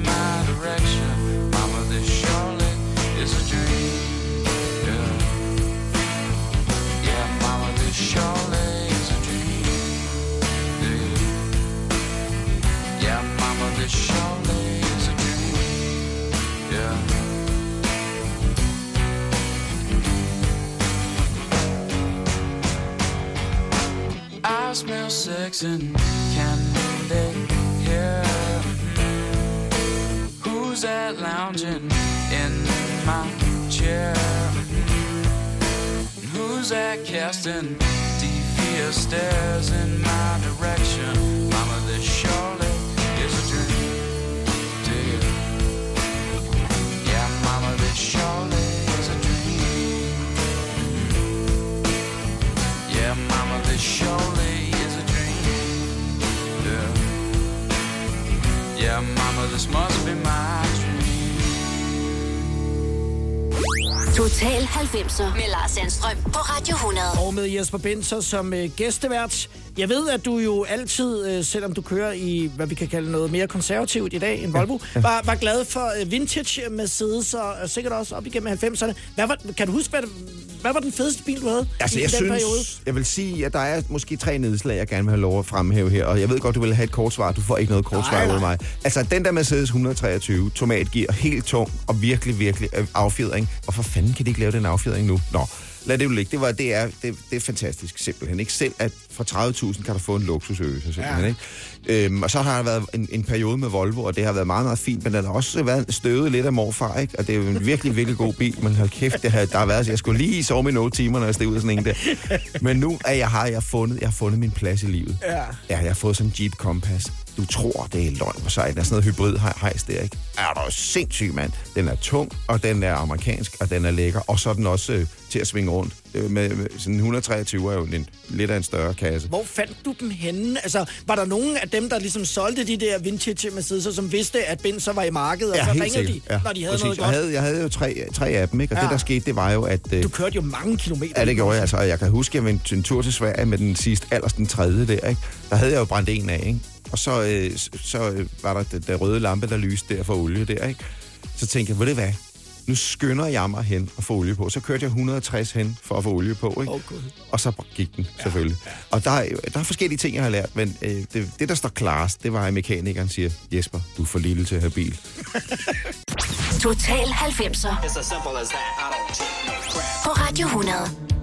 S7: and candy here. Who's that lounging in my chair? Who's that casting devious stares in my
S1: Total 90'er med Lars Sandstrøm på Radio 100.
S2: Og med Jesper Binser som øh, gæstevært. Jeg ved, at du jo altid, øh, selvom du kører i, hvad vi kan kalde noget mere konservativt i dag end Volvo, var, var glad for øh, vintage Mercedes og øh, sikkert også op igennem 90'erne. Hvad var, kan du huske, hvad, hvad var den fedeste bil, du havde
S3: Altså,
S2: i
S3: jeg
S2: den
S3: synes,
S2: periode?
S3: jeg vil sige, at der er måske tre nedslag, jeg gerne vil have lov at fremhæve her. Og jeg ved godt, du vil have et kort svar. Du får ikke noget kort svar ud af mig. Altså, den der Mercedes 123 tomatgear, helt tung og virkelig, virkelig øh, affjedring. Hvorfor fanden kan de ikke lave den affjedring nu? Nå, lad det jo ligge. Det, var, det, er, det, det er fantastisk, simpelthen. Ikke? Selv at fra 30.000 kan du få en luksusøse, simpelthen.
S2: Ja.
S3: Ikke? Øhm, og så har der været en, en periode med Volvo, og det har været meget, meget fint, men den har også været støvet lidt af morfar, ikke? Og det er jo en virkelig, virkelig god bil, men hold kæft, det har, der har været, så jeg skulle lige sove med nogle timer, når jeg steg ud af sådan en der. Men nu er jeg, har jeg fundet, jeg har fundet min plads i livet.
S2: Ja.
S3: Ja, jeg har fået sådan en Jeep Compass. Du tror, det er løgn på sig. Der er sådan noget hybrid hejs der, ikke? Er du sindssyg, mand? Den er tung, og den er amerikansk, og den er lækker. Og så er den også øh, til at svinge rundt. Øh, med, med, sådan en 123 er jo en, lidt af en større kasse.
S2: Hvor fandt du dem henne? Altså, var der nogen af dem, der ligesom solgte de der vintage Mercedes, som vidste, at Benz så var i markedet, og så ringede de, når de havde noget
S3: jeg
S2: godt?
S3: havde, jeg havde jo tre, tre af dem, ikke? Og
S2: Ja.
S3: det, der skete, det var jo, at... øh,
S2: Du kørte jo mange kilometer.
S3: Ja, det gjorde jeg. Altså, og jeg kan huske, at jeg vendte en tur til Sverige med den sidste, allers den tredje der, ikke? Der havde jeg jo brændt en af, ikke? Og så, øh, så øh, var der den røde lampe, der lyste der for olie der, ikke? Så tænkte jeg, ved det hvad? Nu skynder jeg mig hen og få olie på. Så kørte jeg 160 hen for at få olie på, ikke?
S2: Gud.
S3: Og så gik den, selvfølgelig. Og der, er der er forskellige ting, jeg har lært, men øh, det, det, der står klarest, det var, at mekanikeren siger, Jesper, du er for lille til at have bil.
S1: Total 90'er på Radio 100.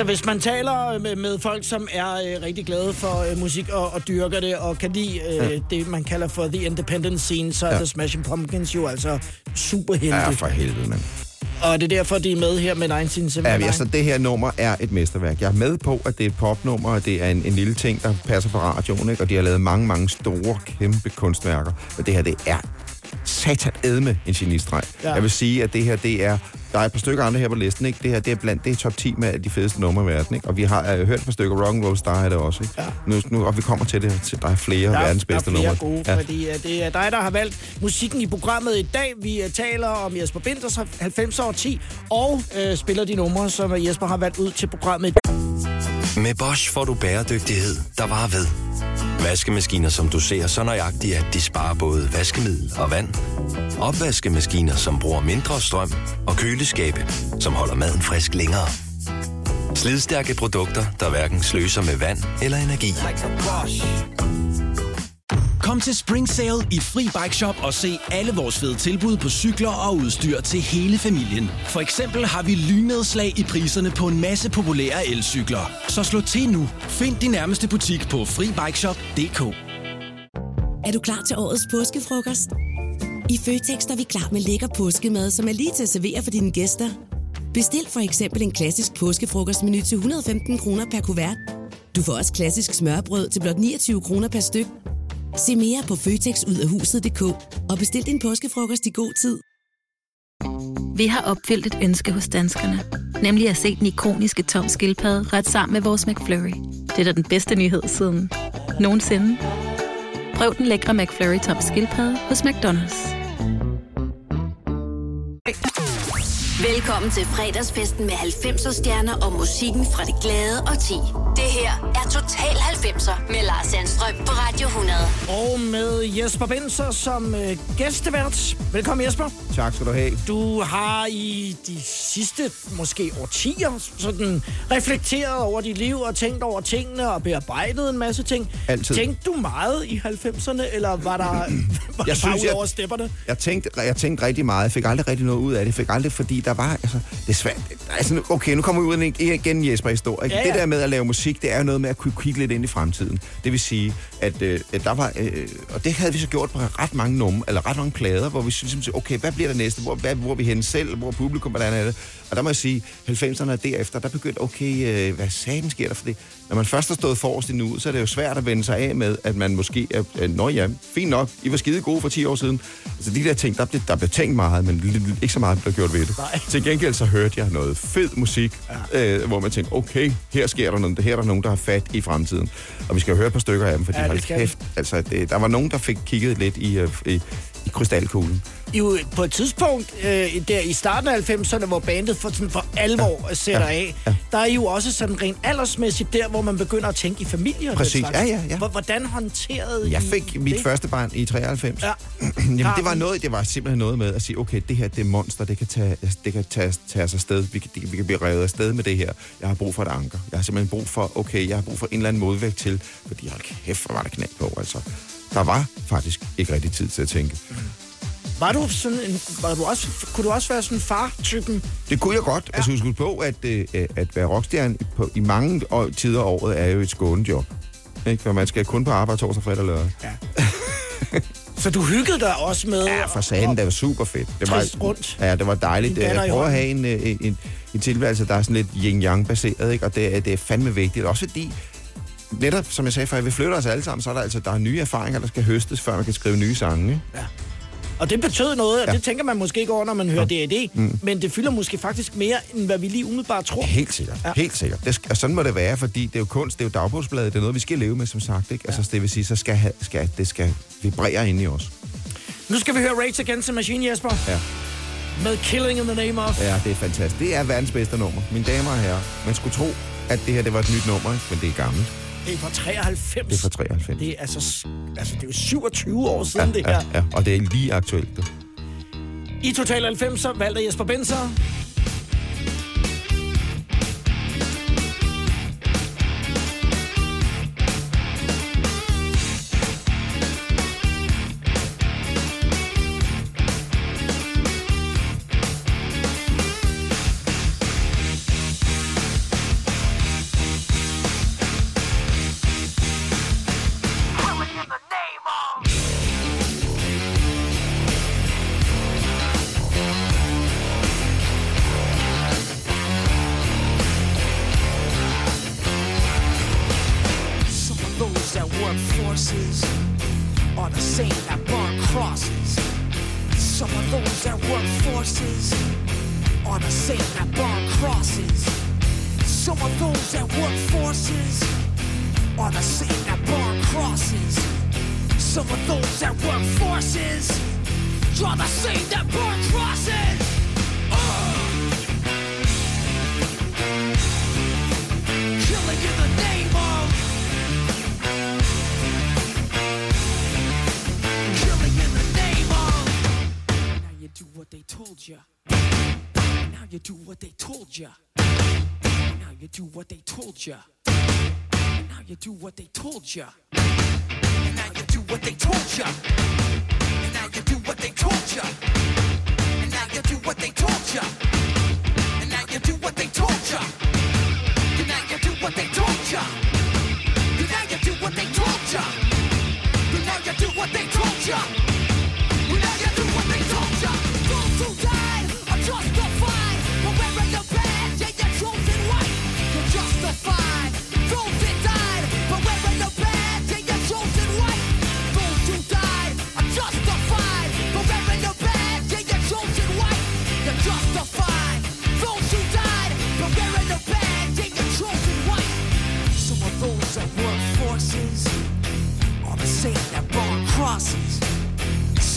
S2: Altså, hvis man taler med, med folk, som er øh, rigtig glade for øh, musik og, og dyrker det, og kan lide øh,
S3: Ja.
S2: det, man kalder for the independent scene, så er
S3: Ja.
S2: The Smashing Pumpkins jo altså superhelte.
S3: Ja, for helvede, mand.
S2: Og det er derfor, de er med her med 1979.
S3: Ja, altså, det her nummer er et mesterværk. Jeg er med på, at det er et popnummer, og det er en, en lille ting, der passer på radioen, ikke? og de har lavet mange, mange store, kæmpe kunstværker. Men det her, det er satan edme en genistreg.
S2: Ja.
S3: Jeg vil sige, at det her, det er... Der er et par stykker andre her på listen, ikke? Det her, det er blandt det er top 10 med de fedeste numre i verden, ikke? Og vi har øh, hørt et par stykker Rock and Roll Star er det også, ikke?
S2: Ja.
S3: Nu, nu, og vi kommer til det, til der er flere
S2: der er,
S3: verdens
S2: der er
S3: bedste
S2: flere
S3: numre.
S2: gode, ja. fordi uh, det er dig, der har valgt musikken i programmet i dag. Vi uh, taler om Jesper Binders 90 år 10, og uh, spiller de numre, som Jesper har valgt ud til programmet.
S8: Med Bosch får du bæredygtighed, der varer ved. Vaskemaskiner, som du ser så nøjagtigt, at de sparer både vaskemiddel og vand. Opvaskemaskiner, som bruger mindre strøm. Og køleskabe, som holder maden frisk længere. Slidstærke produkter, der hverken sløser med vand eller energi.
S9: Kom til Spring Sale i Fri Bike Shop og se alle vores fede tilbud på cykler og udstyr til hele familien. For eksempel har vi lynedslag i priserne på en masse populære elcykler. Så slå til nu. Find din nærmeste butik på FriBikeShop.dk.
S10: Er du klar til årets påskefrokost? I Føtex er vi klar med lækker påskemad, som er lige til at servere for dine gæster. Bestil for eksempel en klassisk påskefrokostmenu til 115 kroner per kuvert. Du får også klassisk smørbrød til blot 29 kroner per styk. Se mere på føtexudafhuset.dk og bestil din påskefrokost i god tid.
S11: Vi har opfyldt et ønske hos danskerne. Nemlig at se den ikoniske tom skildpadde ret sammen med vores McFlurry. Det er da den bedste nyhed siden nogensinde. Prøv den lækre McFlurry tom skildpadde hos McDonald's.
S1: Velkommen til fredagsfesten med 90'er stjerner og musikken fra det glade og 10. Det her er Total 90'er med Lars Sandstrøm på Radio 100.
S2: Og med Jesper Benser som øh, gæstevært. Velkommen Jesper.
S3: Tak skal du have.
S2: Du har i de sidste måske årtier sådan reflekteret over dit liv og tænkt over tingene og bearbejdet en masse ting.
S3: Altid.
S2: Tænkte du meget i 90'erne, eller var der, (clears throat) var jeg bare ud over stepperne?
S3: Jeg tænkte, jeg tænkte rigtig meget. Jeg fik aldrig rigtig noget ud af det. Jeg fik aldrig, fordi der var... Altså, det er svært. Altså, okay, nu kommer vi ud af en- igen Jesper historie.
S2: Ja,
S3: Ja,
S2: ja.
S3: ja. Det der med at lave musik, det er jo noget med at kunne kigge lidt ind i fremtiden. Det vil sige, at, øh, at der var... Øh, og det havde vi så gjort på ret mange numre, eller ret mange plader, hvor vi synes, okay, hvad bliver der næste? Hvor, hvad, hvor er vi henne selv? Hvor er publikum? Hvordan er det? Og der må jeg sige, 90'erne og derefter, der begyndte, okay, øh, hvad sagen sker der for det? Når man først har stået forrest i nuet, så er det jo svært at vende sig af med, at man måske er, øh, nå ja, fint nok, I var skide gode for 10 år siden. Altså de der ting, der blev, der blev tænkt meget, men ikke så meget blev gjort ved det.
S2: Nej.
S3: Til gengæld så hørte jeg noget fed musik, ja. øh, hvor man tænkte, okay, her sker der noget, her er der nogen, der har fat i fremtiden. Og vi skal jo høre et par stykker af dem, fordi
S2: Ja, skal vi.
S3: kæft, altså det, der var nogen, der fik kigget lidt i, øh, i, i krystalkuglen.
S2: I jo på et tidspunkt, øh, der i starten af 90'erne, hvor bandet for, sådan for alvor ja. sætter
S3: Ja.
S2: af, der er I jo også sådan rent aldersmæssigt der, hvor man begynder at tænke i familie. og den
S3: Præcis. Ja, ja, ja.
S2: Hvor- Hvordan håndterede
S3: Jeg
S2: I
S3: fik mit
S2: det?
S3: første barn i 93.
S2: Ja. (clears throat)
S3: Jamen, det var noget, det var simpelthen noget med at sige, okay, det her, det er monster, det kan tage, det kan tage, tage os afsted, vi kan, det, vi kan blive revet afsted med det her. Jeg har brug for et anker. Jeg har simpelthen brug for, okay, jeg har brug for en eller anden modvægt til, fordi hold kæft, hvor var der knald på, altså. Der var faktisk ikke rigtig tid til at tænke.
S2: Var du sådan en, var du også, kunne du også være sådan en far-typen?
S3: Det kunne jeg godt. Ja. Altså, husk på, at, øh, at være rockstjerne på, i mange år, tider af året er jo et skånejob. Ikke? For man skal kun på arbejde torsdag, fredag og lørdag.
S2: Ja. Så du hyggede dig også med...
S3: Ja, for satan, det var super fedt. Det var,
S2: rundt.
S3: Ja, det var dejligt. Jeg prøver at have en, øh, en, en tilværelse, der er sådan lidt yin-yang baseret, ikke? og det, er- det er fandme vigtigt. Også fordi, netop som jeg sagde før, vi flytter os alle sammen, så er der altså der er nye erfaringer, der skal høstes, før man kan skrive nye sange. Ikke?
S2: Og det betød noget, og
S3: Ja.
S2: det tænker man måske ikke over, når man hører D.A.D., mm. men det fylder måske faktisk mere, end hvad vi lige umiddelbart tror.
S3: Helt sikkert. Ja. Helt sikkert. Det og sådan må det være, fordi det er jo kunst, det er jo dagbogsbladet, det er noget, vi skal leve med, som sagt. Ikke? Ja. Altså, det vil sige, så skal, skal det skal vibrere inde i os.
S2: Nu skal vi høre Rage Against the Machine, Jesper.
S3: Ja.
S2: Med Killing in the Name of.
S3: Ja, det er fantastisk. Det er verdens bedste nummer. Mine damer og herrer, man skulle tro, at det her det var et nyt nummer, ikke? men det er gammelt.
S2: Det er fra 93.
S3: Det er fra 93.
S2: Det er altså, altså det er jo 27 år siden,
S3: ja,
S2: det her.
S3: Ja, ja, og det er lige aktuelt.
S2: I Total 90'er valgte Jesper Benser.
S4: Are the same that burn crosses. Uh. Killing in the name of Killing in the name of Now you do what they told you. Now you do what they told you. Now you do what they told you. Now you do what they told. And now you do what they told you. Do what they told you. And now you do what they told you. And now you do what they told you. And now you do what they told now you do what they told now you do what they told you.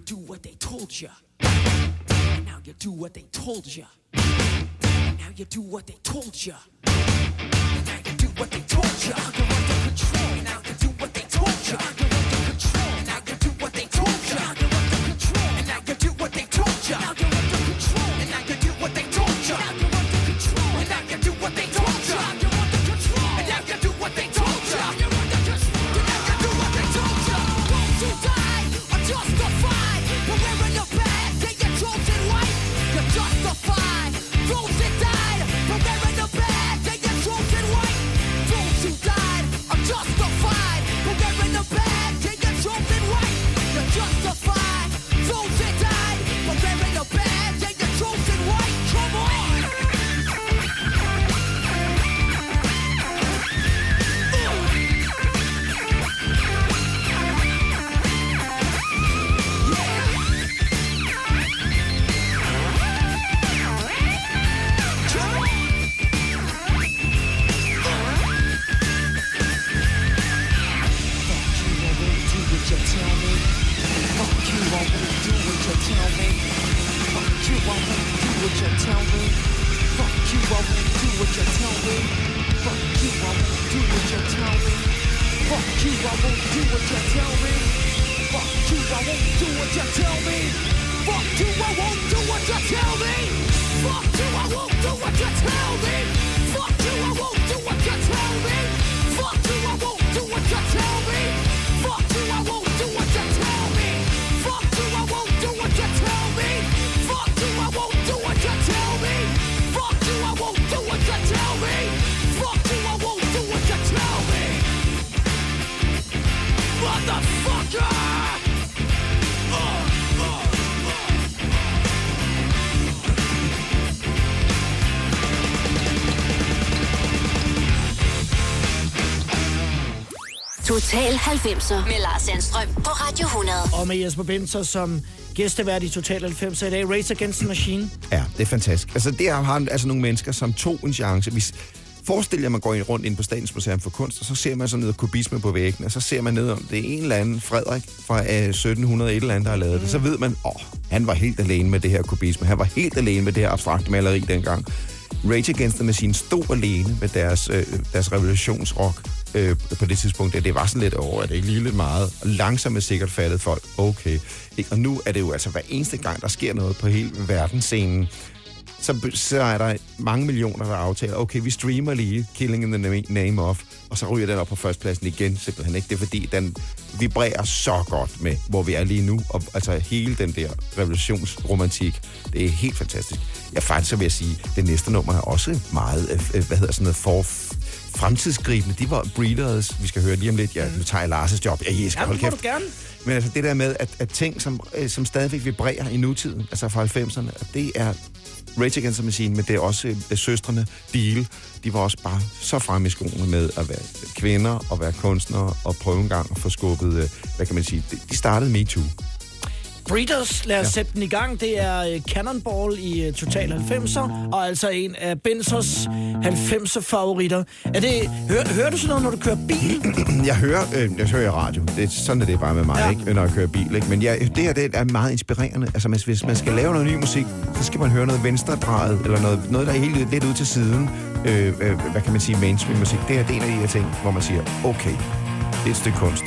S4: you do what they told you. And now you do what they told you. And now you do what they told you. And now you do what they told you. Under control. And now you do what they told you.
S1: Total 90'er med Lars Sandstrøm på Radio 100.
S2: Og med Jesper Binser som gæstevært i Total 90'er i dag. Race Against the Machine.
S3: Ja, det er fantastisk. Altså, det har altså nogle mennesker, som tog en chance. Hvis, forestil jer, at man går ind rundt ind på Statens Museum for Kunst, og så ser man sådan noget kubisme på væggen, og så ser man ned om, det er en eller anden Frederik fra øh, 1700 et eller andet, der har lavet mm. det. Så ved man, åh, han var helt alene med det her kubisme. Han var helt alene med det her abstrakte maleri dengang. Rage Against the Machine stod alene med deres, øh, deres revolutionsrock øh, på det tidspunkt. at det var sådan lidt over, at det lige lidt meget. Og langsomt er sikkert faldet folk, okay. Og nu er det jo altså hver eneste gang, der sker noget på hele verdensscenen, så, så er der mange millioner, der aftaler, okay, vi streamer lige Killing in the Name- of, og så ryger den op på førstpladsen igen, simpelthen ikke. Det er fordi, den vibrerer så godt med, hvor vi er lige nu, og altså hele den der revolutionsromantik, det er helt fantastisk. Jeg faktisk så vil jeg sige, det næste nummer er også meget, øh, øh hvad hedder sådan noget, for fremtidsgribende. De var Breeders, vi skal høre lige om lidt. Ja, nu tager jeg Lars' job. Ja, jeg skal
S2: Ja,
S3: holde kæft.
S2: du gerne.
S3: Men altså det der med, at, at ting, som, øh, som stadigvæk vibrerer i nutiden, altså fra 90'erne, og det er Rage Against the Machine, men det er også øh, søstrene Deal. De var også bare så fremme i skoene med at være kvinder og være kunstnere og prøve en gang at få skubbet, øh, hvad kan man sige, de, de startede MeToo.
S2: Breeders, lad os
S3: Ja.
S2: sætte den i gang. Det er øh, Cannonball i øh, Total 90'er, og altså en af Benzers 90'er favoritter. Er det, hør, hører du sådan noget, når du kører bil? (clears throat)
S3: Jeg hører, øh, jeg hører radio. Det, er- sådan er det bare med mig, ja. ikke, når jeg kører bil. Ikke? Men ja, det her det er meget inspirerende. Altså, hvis, hvis man skal lave noget ny musik, så skal man høre noget venstredrejet, eller noget, noget der er helt lidt ud til siden. Øh, øh, hvad kan man sige, mainstream musik. Det her det er en af de her ting, hvor man siger, okay, det er et stykke kunst.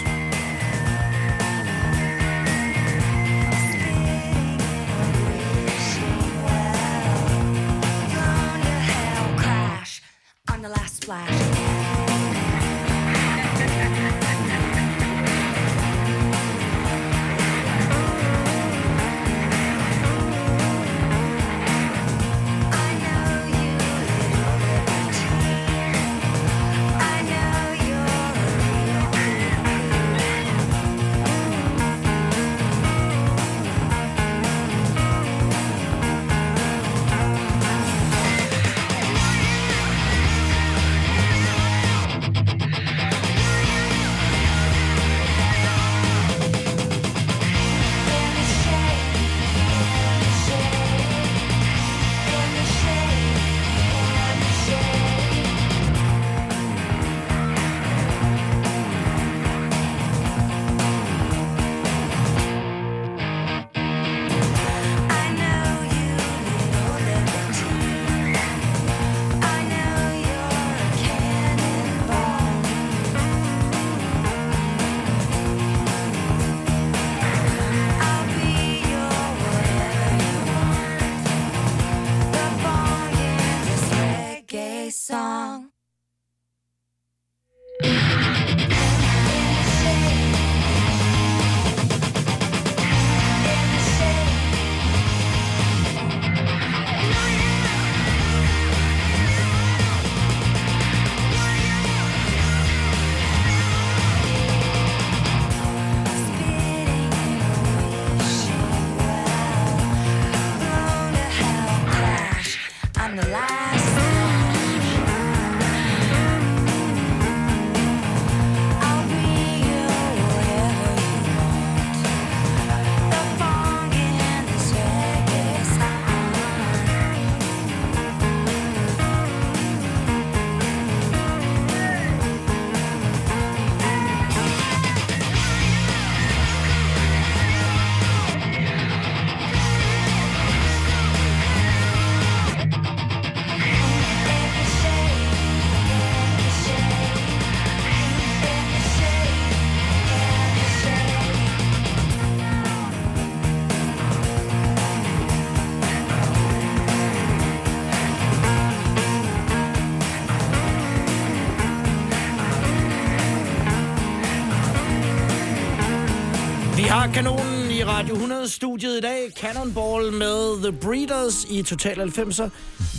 S2: Kanonen i Radio 100-studiet i dag. Cannonball med The Breeders i Total 90'er.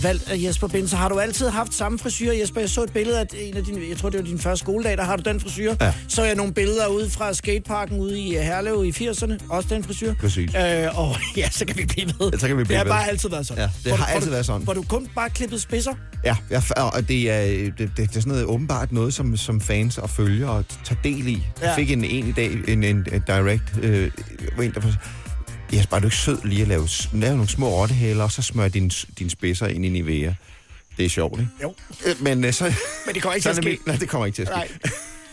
S2: Valgt af Jesper Binser. Har du altid haft samme frisyr, Jesper? Jeg så et billede af en af dine... Jeg tror, det var din første skoledag, der har du den frisyr.
S3: Ja.
S2: Så jeg nogle billeder ude fra skateparken ude i Herlev i 80'erne. Også den frisyr.
S3: Præcis.
S2: Øh, og (laughs) ja, så kan vi blive ved.
S3: Ja, så kan vi blive
S2: det har
S3: ved.
S2: bare altid været sådan.
S3: Ja, det
S2: Hvor
S3: har
S2: du-
S3: altid
S2: du-
S3: været sådan.
S2: Hvor du kun bare klippet spidser.
S3: Ja, jeg, og det er, det, det, det er sådan noget åbenbart noget, som, som fans og følgere og tager del i. Jeg
S2: Ja.
S3: fik en, en i dag, en, en, en direct, øh, en, der Jeg er du ikke sød lige at lave, lave nogle små rottehæler, og så smøre din, din spidser ind i Nivea. Det er sjovt, ikke?
S2: Jo.
S3: Øh, Men, øh, så,
S2: Men det kommer ikke til at ske.
S3: Nej, det kommer ikke til at ske.
S2: Nej.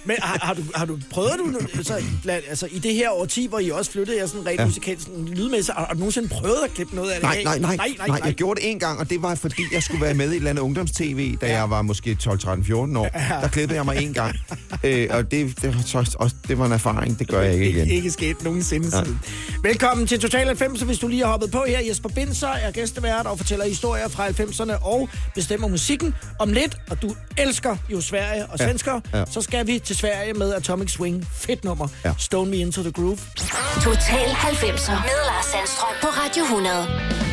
S2: Men har, har, du, har du prøvet du, så, i blandt, altså, i det her årti, hvor I også flyttede jer sådan rent
S3: Ja.
S2: ja. musikalsk lydmæssigt, har, har du nogensinde prøvet at klippe noget af det
S3: Nej, nej, nej,
S2: nej, nej,
S3: nej. Jeg gjorde det en gang, og det var, fordi jeg skulle være med i et eller andet ungdomstv, da jeg var måske 12, 13, 14 år. Der klippede jeg mig en gang. Øh, og det, det, var så, også, det var en erfaring. Det gør jeg ikke igen.
S2: Ikke sket nogensinde
S3: Ja.
S2: siden. Velkommen til Total 90, hvis du lige har hoppet på her. Jesper Binser er gæstevært og fortæller historier fra 90'erne og bestemmer musikken om lidt. Og du elsker jo Sverige og
S3: Ja.
S2: svensker.
S3: Ja.
S2: Så skal vi til Sverige med Atomic Swing. Fedt nummer.
S3: Ja.
S2: Stone Me Into The Groove.
S1: Total 90'er med Lars Sandstrøm på Radio 100.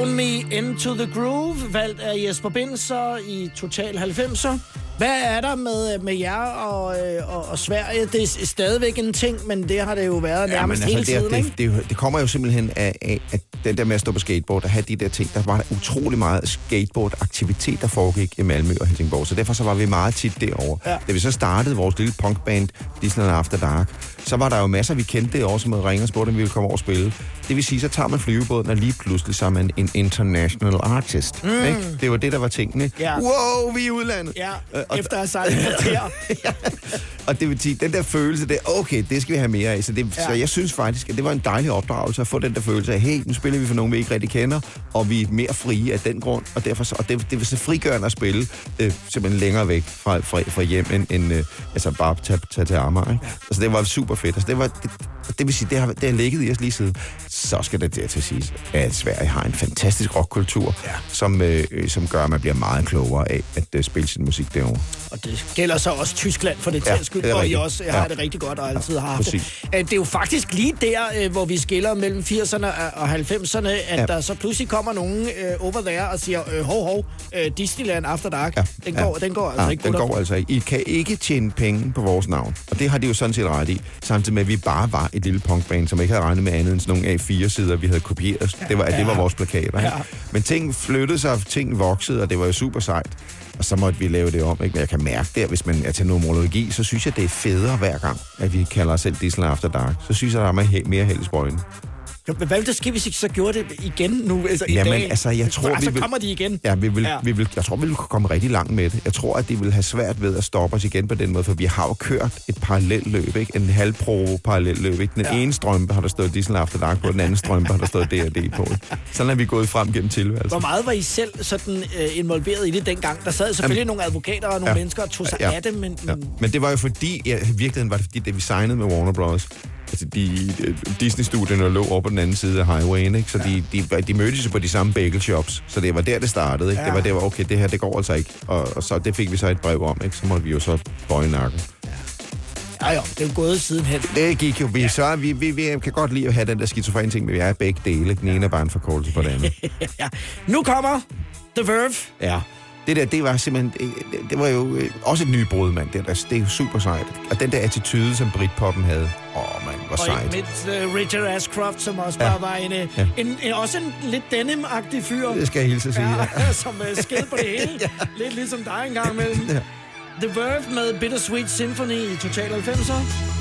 S7: Stone Me Into The Groove,
S2: valgt af Jesper Binser i Total 90'er. Hvad er der med, med jer og, øh, og, og Sverige? Det er stadigvæk en ting, men det har det jo været
S3: Ja,
S2: nærmest hele
S3: altså, det,
S2: tiden,
S3: det,
S2: ikke?
S3: det, det, det kommer jo simpelthen af, af, at den der med at stå på skateboard og have de der ting, der var der utrolig meget skateboard-aktivitet, der foregik i Malmø og Helsingborg. Så derfor så var vi meget tit derovre.
S2: Ja.
S3: Da vi så startede vores lille punkband, Disneyland After Dark, så var der jo masser, vi kendte derovre, som ringet og spurgt, om vi ville komme over og spille. Det vil sige, så tager man flyvebåden, og lige pludselig så er man en international artist.
S2: Mm.
S3: Ikke? Det var det, der var tingene.
S2: Ja.
S3: Wow, vi er i udlandet!
S2: Ja,
S3: Øh, og-
S2: efter at have sejlet et kvarter. (laughs)
S3: Og det vil sige, den der følelse, det okay, det skal vi have mere af. Så, det, ja. Så jeg synes faktisk, at det var en dejlig opdragelse at få den der følelse af, hey, nu spiller vi for nogen, vi ikke rigtig kender, og vi er mere frie af den grund, og, derfor så, og det, det vil så frigørende at spille øh, simpelthen længere væk fra, fra, fra hjem, end, end øh, altså bare tage, tage til Amager. Ikke? Altså det var super fedt. Altså, det, var, det, det vil sige, det har, det har ligget i os lige siden. Så skal det der til sidst, at Sverige har en fantastisk rockkultur, ja. som, øh, øh, som gør, at man bliver meget klogere af at øh, spille sin musik derovre.
S2: Og det gælder så også Tyskland for det
S3: Ja,
S2: ja,
S3: er
S2: hvor I også har
S3: Ja.
S2: det rigtig godt og altid har haft det.
S3: præcis.
S2: Øh, Det er jo faktisk lige der, øh, hvor vi skiller mellem 80'erne og 90'erne, at
S3: Ja.
S2: ja. der så pludselig kommer nogen øh, over there og siger, øh, hov, hov, øh, Disneyland After Dark, ja. den, går, den går altså
S3: ja,
S2: ikke,
S3: den går altså ikke. I kan ikke tjene penge på vores navn. Og det har de jo sådan set ret i. Samtidig med, at vi bare var et lille punkband, som ikke havde regnet med andet end sådan nogle A4-sider, vi havde kopieret. Det var, ja. det var vores plakater.
S2: Ja.
S3: Men ting flyttede sig, og ting voksede, og det var jo super sejt. Og så måtte vi lave det om. Ikke? Men jeg kan mærke det, hvis man er til numerologi, så synes jeg, det er federe hver gang, at vi kalder os selv Diesel After Dark. Så synes jeg, der er mere- mere held i sprøjten.
S2: Jo, men Hvad ville der ske, hvis I så gjorde det igen nu? Altså, i
S3: Jamen,
S2: dag?
S3: altså, jeg tror,
S2: For,
S3: vi
S2: altså,
S3: vil-
S2: kommer de igen.
S3: Ja, vi vil, ja. Vi vil, jeg tror, vi vil komme rigtig langt med det. Jeg tror, at de vil have svært ved at stoppe os igen på den måde, for vi har jo kørt et parallelløb, ikke? En halvpro parallelløb, ikke? Den ja. ene strømpe har der stået Disneyland After Dark på, den anden strømpe har der stået D&D på. Sådan er vi gået frem gennem tilværelsen.
S2: Hvor meget var I selv sådan øh, involveret i det dengang? Der sad selvfølgelig
S3: Jamen,
S2: nogle advokater og nogle
S3: ja.
S2: mennesker og tog sig
S3: Ja.
S2: af det, men,
S3: Ja.
S2: men
S3: det var jo fordi, ja, i virkeligheden var det fordi, da vi signede med Warner Bros., altså de, de Disney-studierne lå over på den anden side af highwayen, ikke? så de, de, de mødtes på de samme bagel shops, så det var der, det startede. Ikke?
S2: Ja.
S3: Det var der, hvor, okay, det her, det går altså ikke. Og, og så det fik vi så et brev om, ikke? så måtte vi jo så bøje nakken.
S2: ja, jo, det er jo gået sidenhen.
S3: Det gik jo. Vi, ja. så, vi, vi, vi kan godt lide at have den der skizofrene ting, men vi er begge dele. Den ene er bare en forkortelse på det andet. (laughs)
S2: ja. Nu kommer The Verve.
S3: Ja. Det der, det var simpelthen, det, det var jo øh, også et nybrud, mand. Det, der, det er jo super sejt. Og den der attitude, som Britpoppen havde. Åh, oh, man, hvor
S2: Og
S3: sejt.
S2: ikke mindst uh, Richard Ashcroft, som også
S3: Ja.
S2: bare var en,
S3: Ja.
S2: ja. en, en, også en lidt denim-agtig fyr.
S3: Det skal jeg hilse at sige. Ja.
S2: Ja, (laughs) som uh, sked på det (laughs) hele. ja. Lidt ligesom dig engang imellem.
S3: Ja.
S2: The Verve med Bittersweet Symphony i Total 90'er.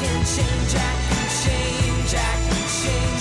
S4: Can change, I change, I change,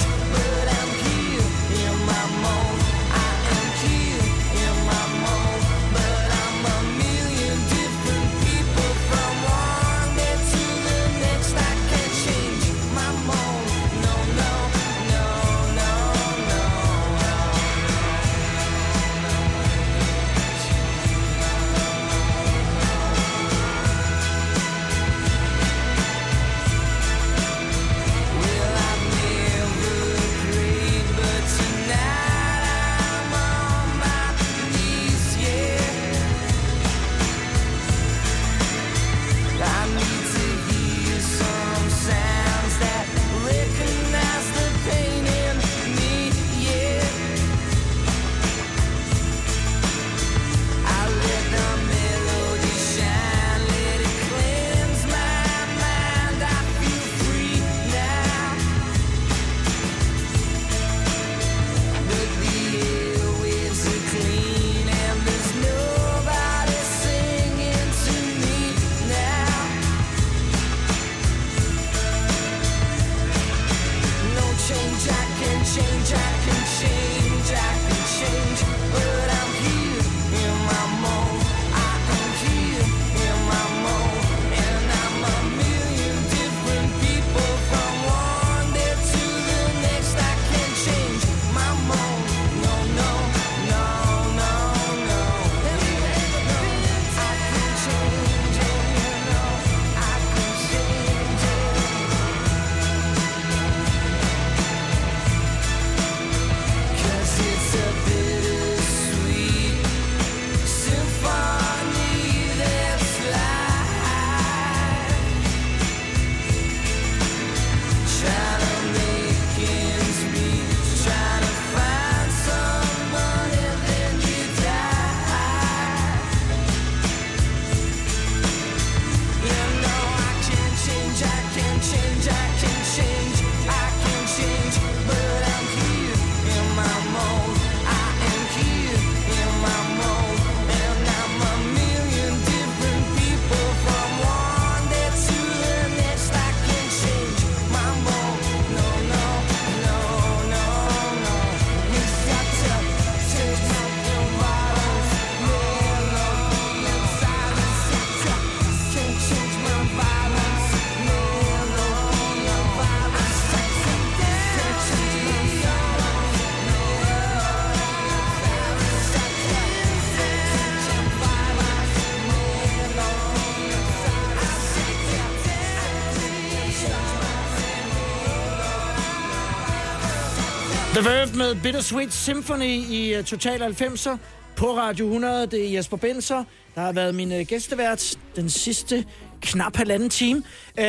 S4: The
S2: med Bittersweet Symphony i øh, Total 90'er på Radio 100. Det er Jesper Benser, der har været min øh, gæstevært den sidste knap halvanden time. Øh,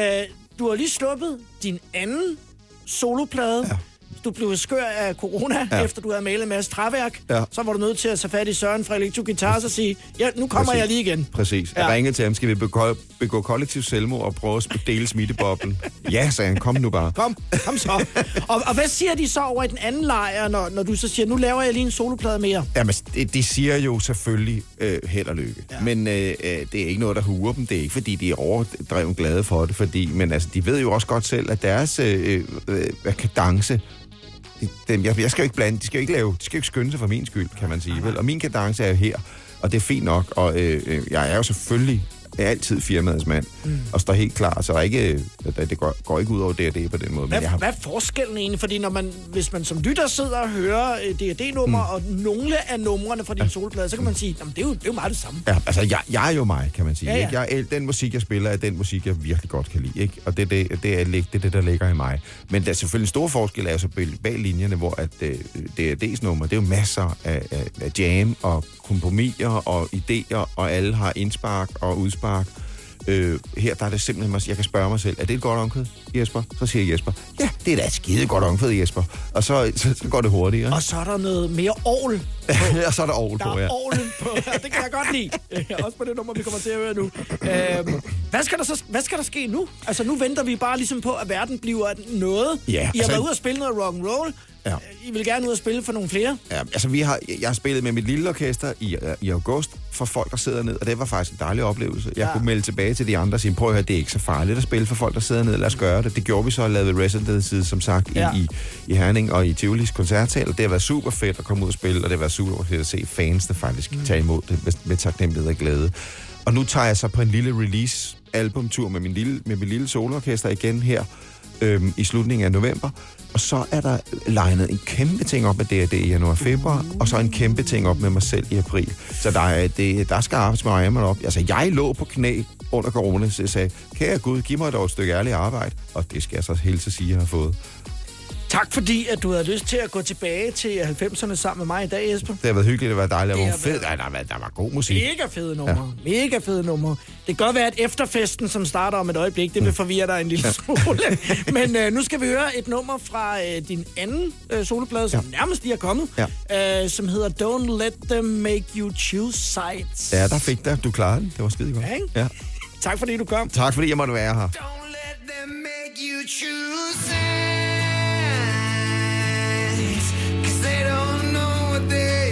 S2: du har lige sluppet din anden soloplade. Ja. Du blev skør af corona, ja. Efter du havde malet en masse træværk.
S3: Ja.
S2: Så var du nødt til at tage fat i Søren fra Electro Guitars og sige, ja, nu kommer
S3: Præcis.
S2: jeg lige igen.
S3: Præcis. Jeg
S2: Ja.
S3: ringede til ham, skal vi begå, begå kollektiv selvmord og prøve at dele smitteboblen? (laughs) ja, sagde han, kom nu bare.
S2: Kom, kom så. og, og hvad siger de så over i den anden lejr, når, når du så siger, nu laver jeg lige en soloplade mere?
S3: Jamen, de, de siger jo selvfølgelig øh, held og lykke. Ja. Men øh, øh, det er ikke noget, der huer dem. Det er ikke, fordi de er overdrevet glade for det. Fordi, men altså, de ved jo også godt selv, at deres øh, øh, øh, kadence det, jeg, jeg skal jo ikke blande, de skal jo ikke lave, de skal jo ikke skynde sig for min skyld, kan man sige. Vel? Og min kadence er jo her, og det er fint nok. Og øh, øh jeg er jo selvfølgelig altid firmaets mand, mm. og står helt klar, så er ikke, det går, går ikke ud over D&D på den måde.
S2: Hvad,
S3: Men jeg har,
S2: hvad er forskellen egentlig? Fordi når man, hvis man som lytter sidder og hører øh, D&D-numre, mm. og nogle af numrene fra din solplade, så kan man sige, jamen, det, er jo, det er jo meget det samme.
S3: Ja, altså, jeg, jeg er jo mig, kan man sige.
S2: Ja,
S3: Ja,
S2: ja.
S3: ja. Ikke? Jeg, den musik, jeg spiller, er den musik, jeg virkelig godt kan lide. Ikke? Og det, det, det, er, det er det, der ligger i mig. Men der er selvfølgelig en stor forskel er jo så bag- linjerne, hvor at, øh, DRD's nummer, det er jo masser af, af, af jam og kompromiser og idéer, og alle har indspark og udspark. Øh, her der er det simpelthen, jeg kan spørge mig selv, er det et godt omkvæd, Jesper? Så siger Jesper, ja, det er da et skide godt omkvæd, Jesper. Og så, så, så går det hurtigere.
S2: Og så er der noget mere ovl. (laughs)
S3: og så er der ovl
S2: Der
S3: på,
S2: er
S3: ja.
S2: ovlen på. Ja, det kan jeg godt lide. (laughs) Også på det nummer, vi kommer til at høre nu. Øhm, hvad, skal der så, hvad skal der ske nu? Altså, nu venter vi bare ligesom på, at verden bliver noget.
S3: Ja,
S2: I har
S3: altså-
S2: været ude og spille noget rock and roll.
S3: Ja.
S2: I vil gerne ud og spille for nogle flere.
S3: Ja, altså vi har, jeg har spillet med mit lille orkester i, øh, i august for folk, der sidder ned, og det var faktisk en dejlig oplevelse. Jeg
S2: Ja.
S3: kunne melde tilbage til de andre og sige, prøv at høre, det er ikke så farligt at spille for folk, der sidder ned, lad os gøre det. Det gjorde vi så og lavede Residency, som sagt,
S2: Ja.
S3: i, i, Herning og i Tivolis koncertsal, det har været super fedt at komme ud og spille, og det har været super fedt at se fans, der faktisk mm. tager imod det med, med taknemmelighed og glæde. Og nu tager jeg så på en lille release albumtur med min lille, med min lille soloorkester igen her øhm, i slutningen af november. Og så er der legnet en kæmpe ting op med D&D i januar og februar, og så en kæmpe ting op med mig selv i april. Så der, er, det, der skal arbejdes med mig op. Altså, jeg lå på knæ under corona, så jeg sagde, kære Gud, giv mig dog et stykke ærligt arbejde. Og det skal jeg så helt til sige, at jeg har fået.
S2: Tak fordi, at du havde lyst til at gå tilbage til 90'erne sammen med mig i dag, Jesper.
S3: Det har været hyggeligt at være dejligt.
S2: Det
S3: Det var fedt. Ja, der, var, der var god musik.
S2: Mega fede numre. Ja. Mega fede numre. Det kan godt være, at efterfesten, som starter om et øjeblik, det vil forvirre dig en lille smule. (laughs) Men øh, nu skal vi høre et nummer fra øh, din anden øh, soloplade, som ja. nærmest lige er kommet, ja. øh, som hedder Don't Let Them Make You Choose Sides.
S3: Ja, der fik der. Du klarede den. Det var skide godt.
S2: Ja, ikke?
S3: Ja.
S2: Tak fordi du kom.
S3: Tak fordi jeg måtte være her.
S12: make you choose sides. day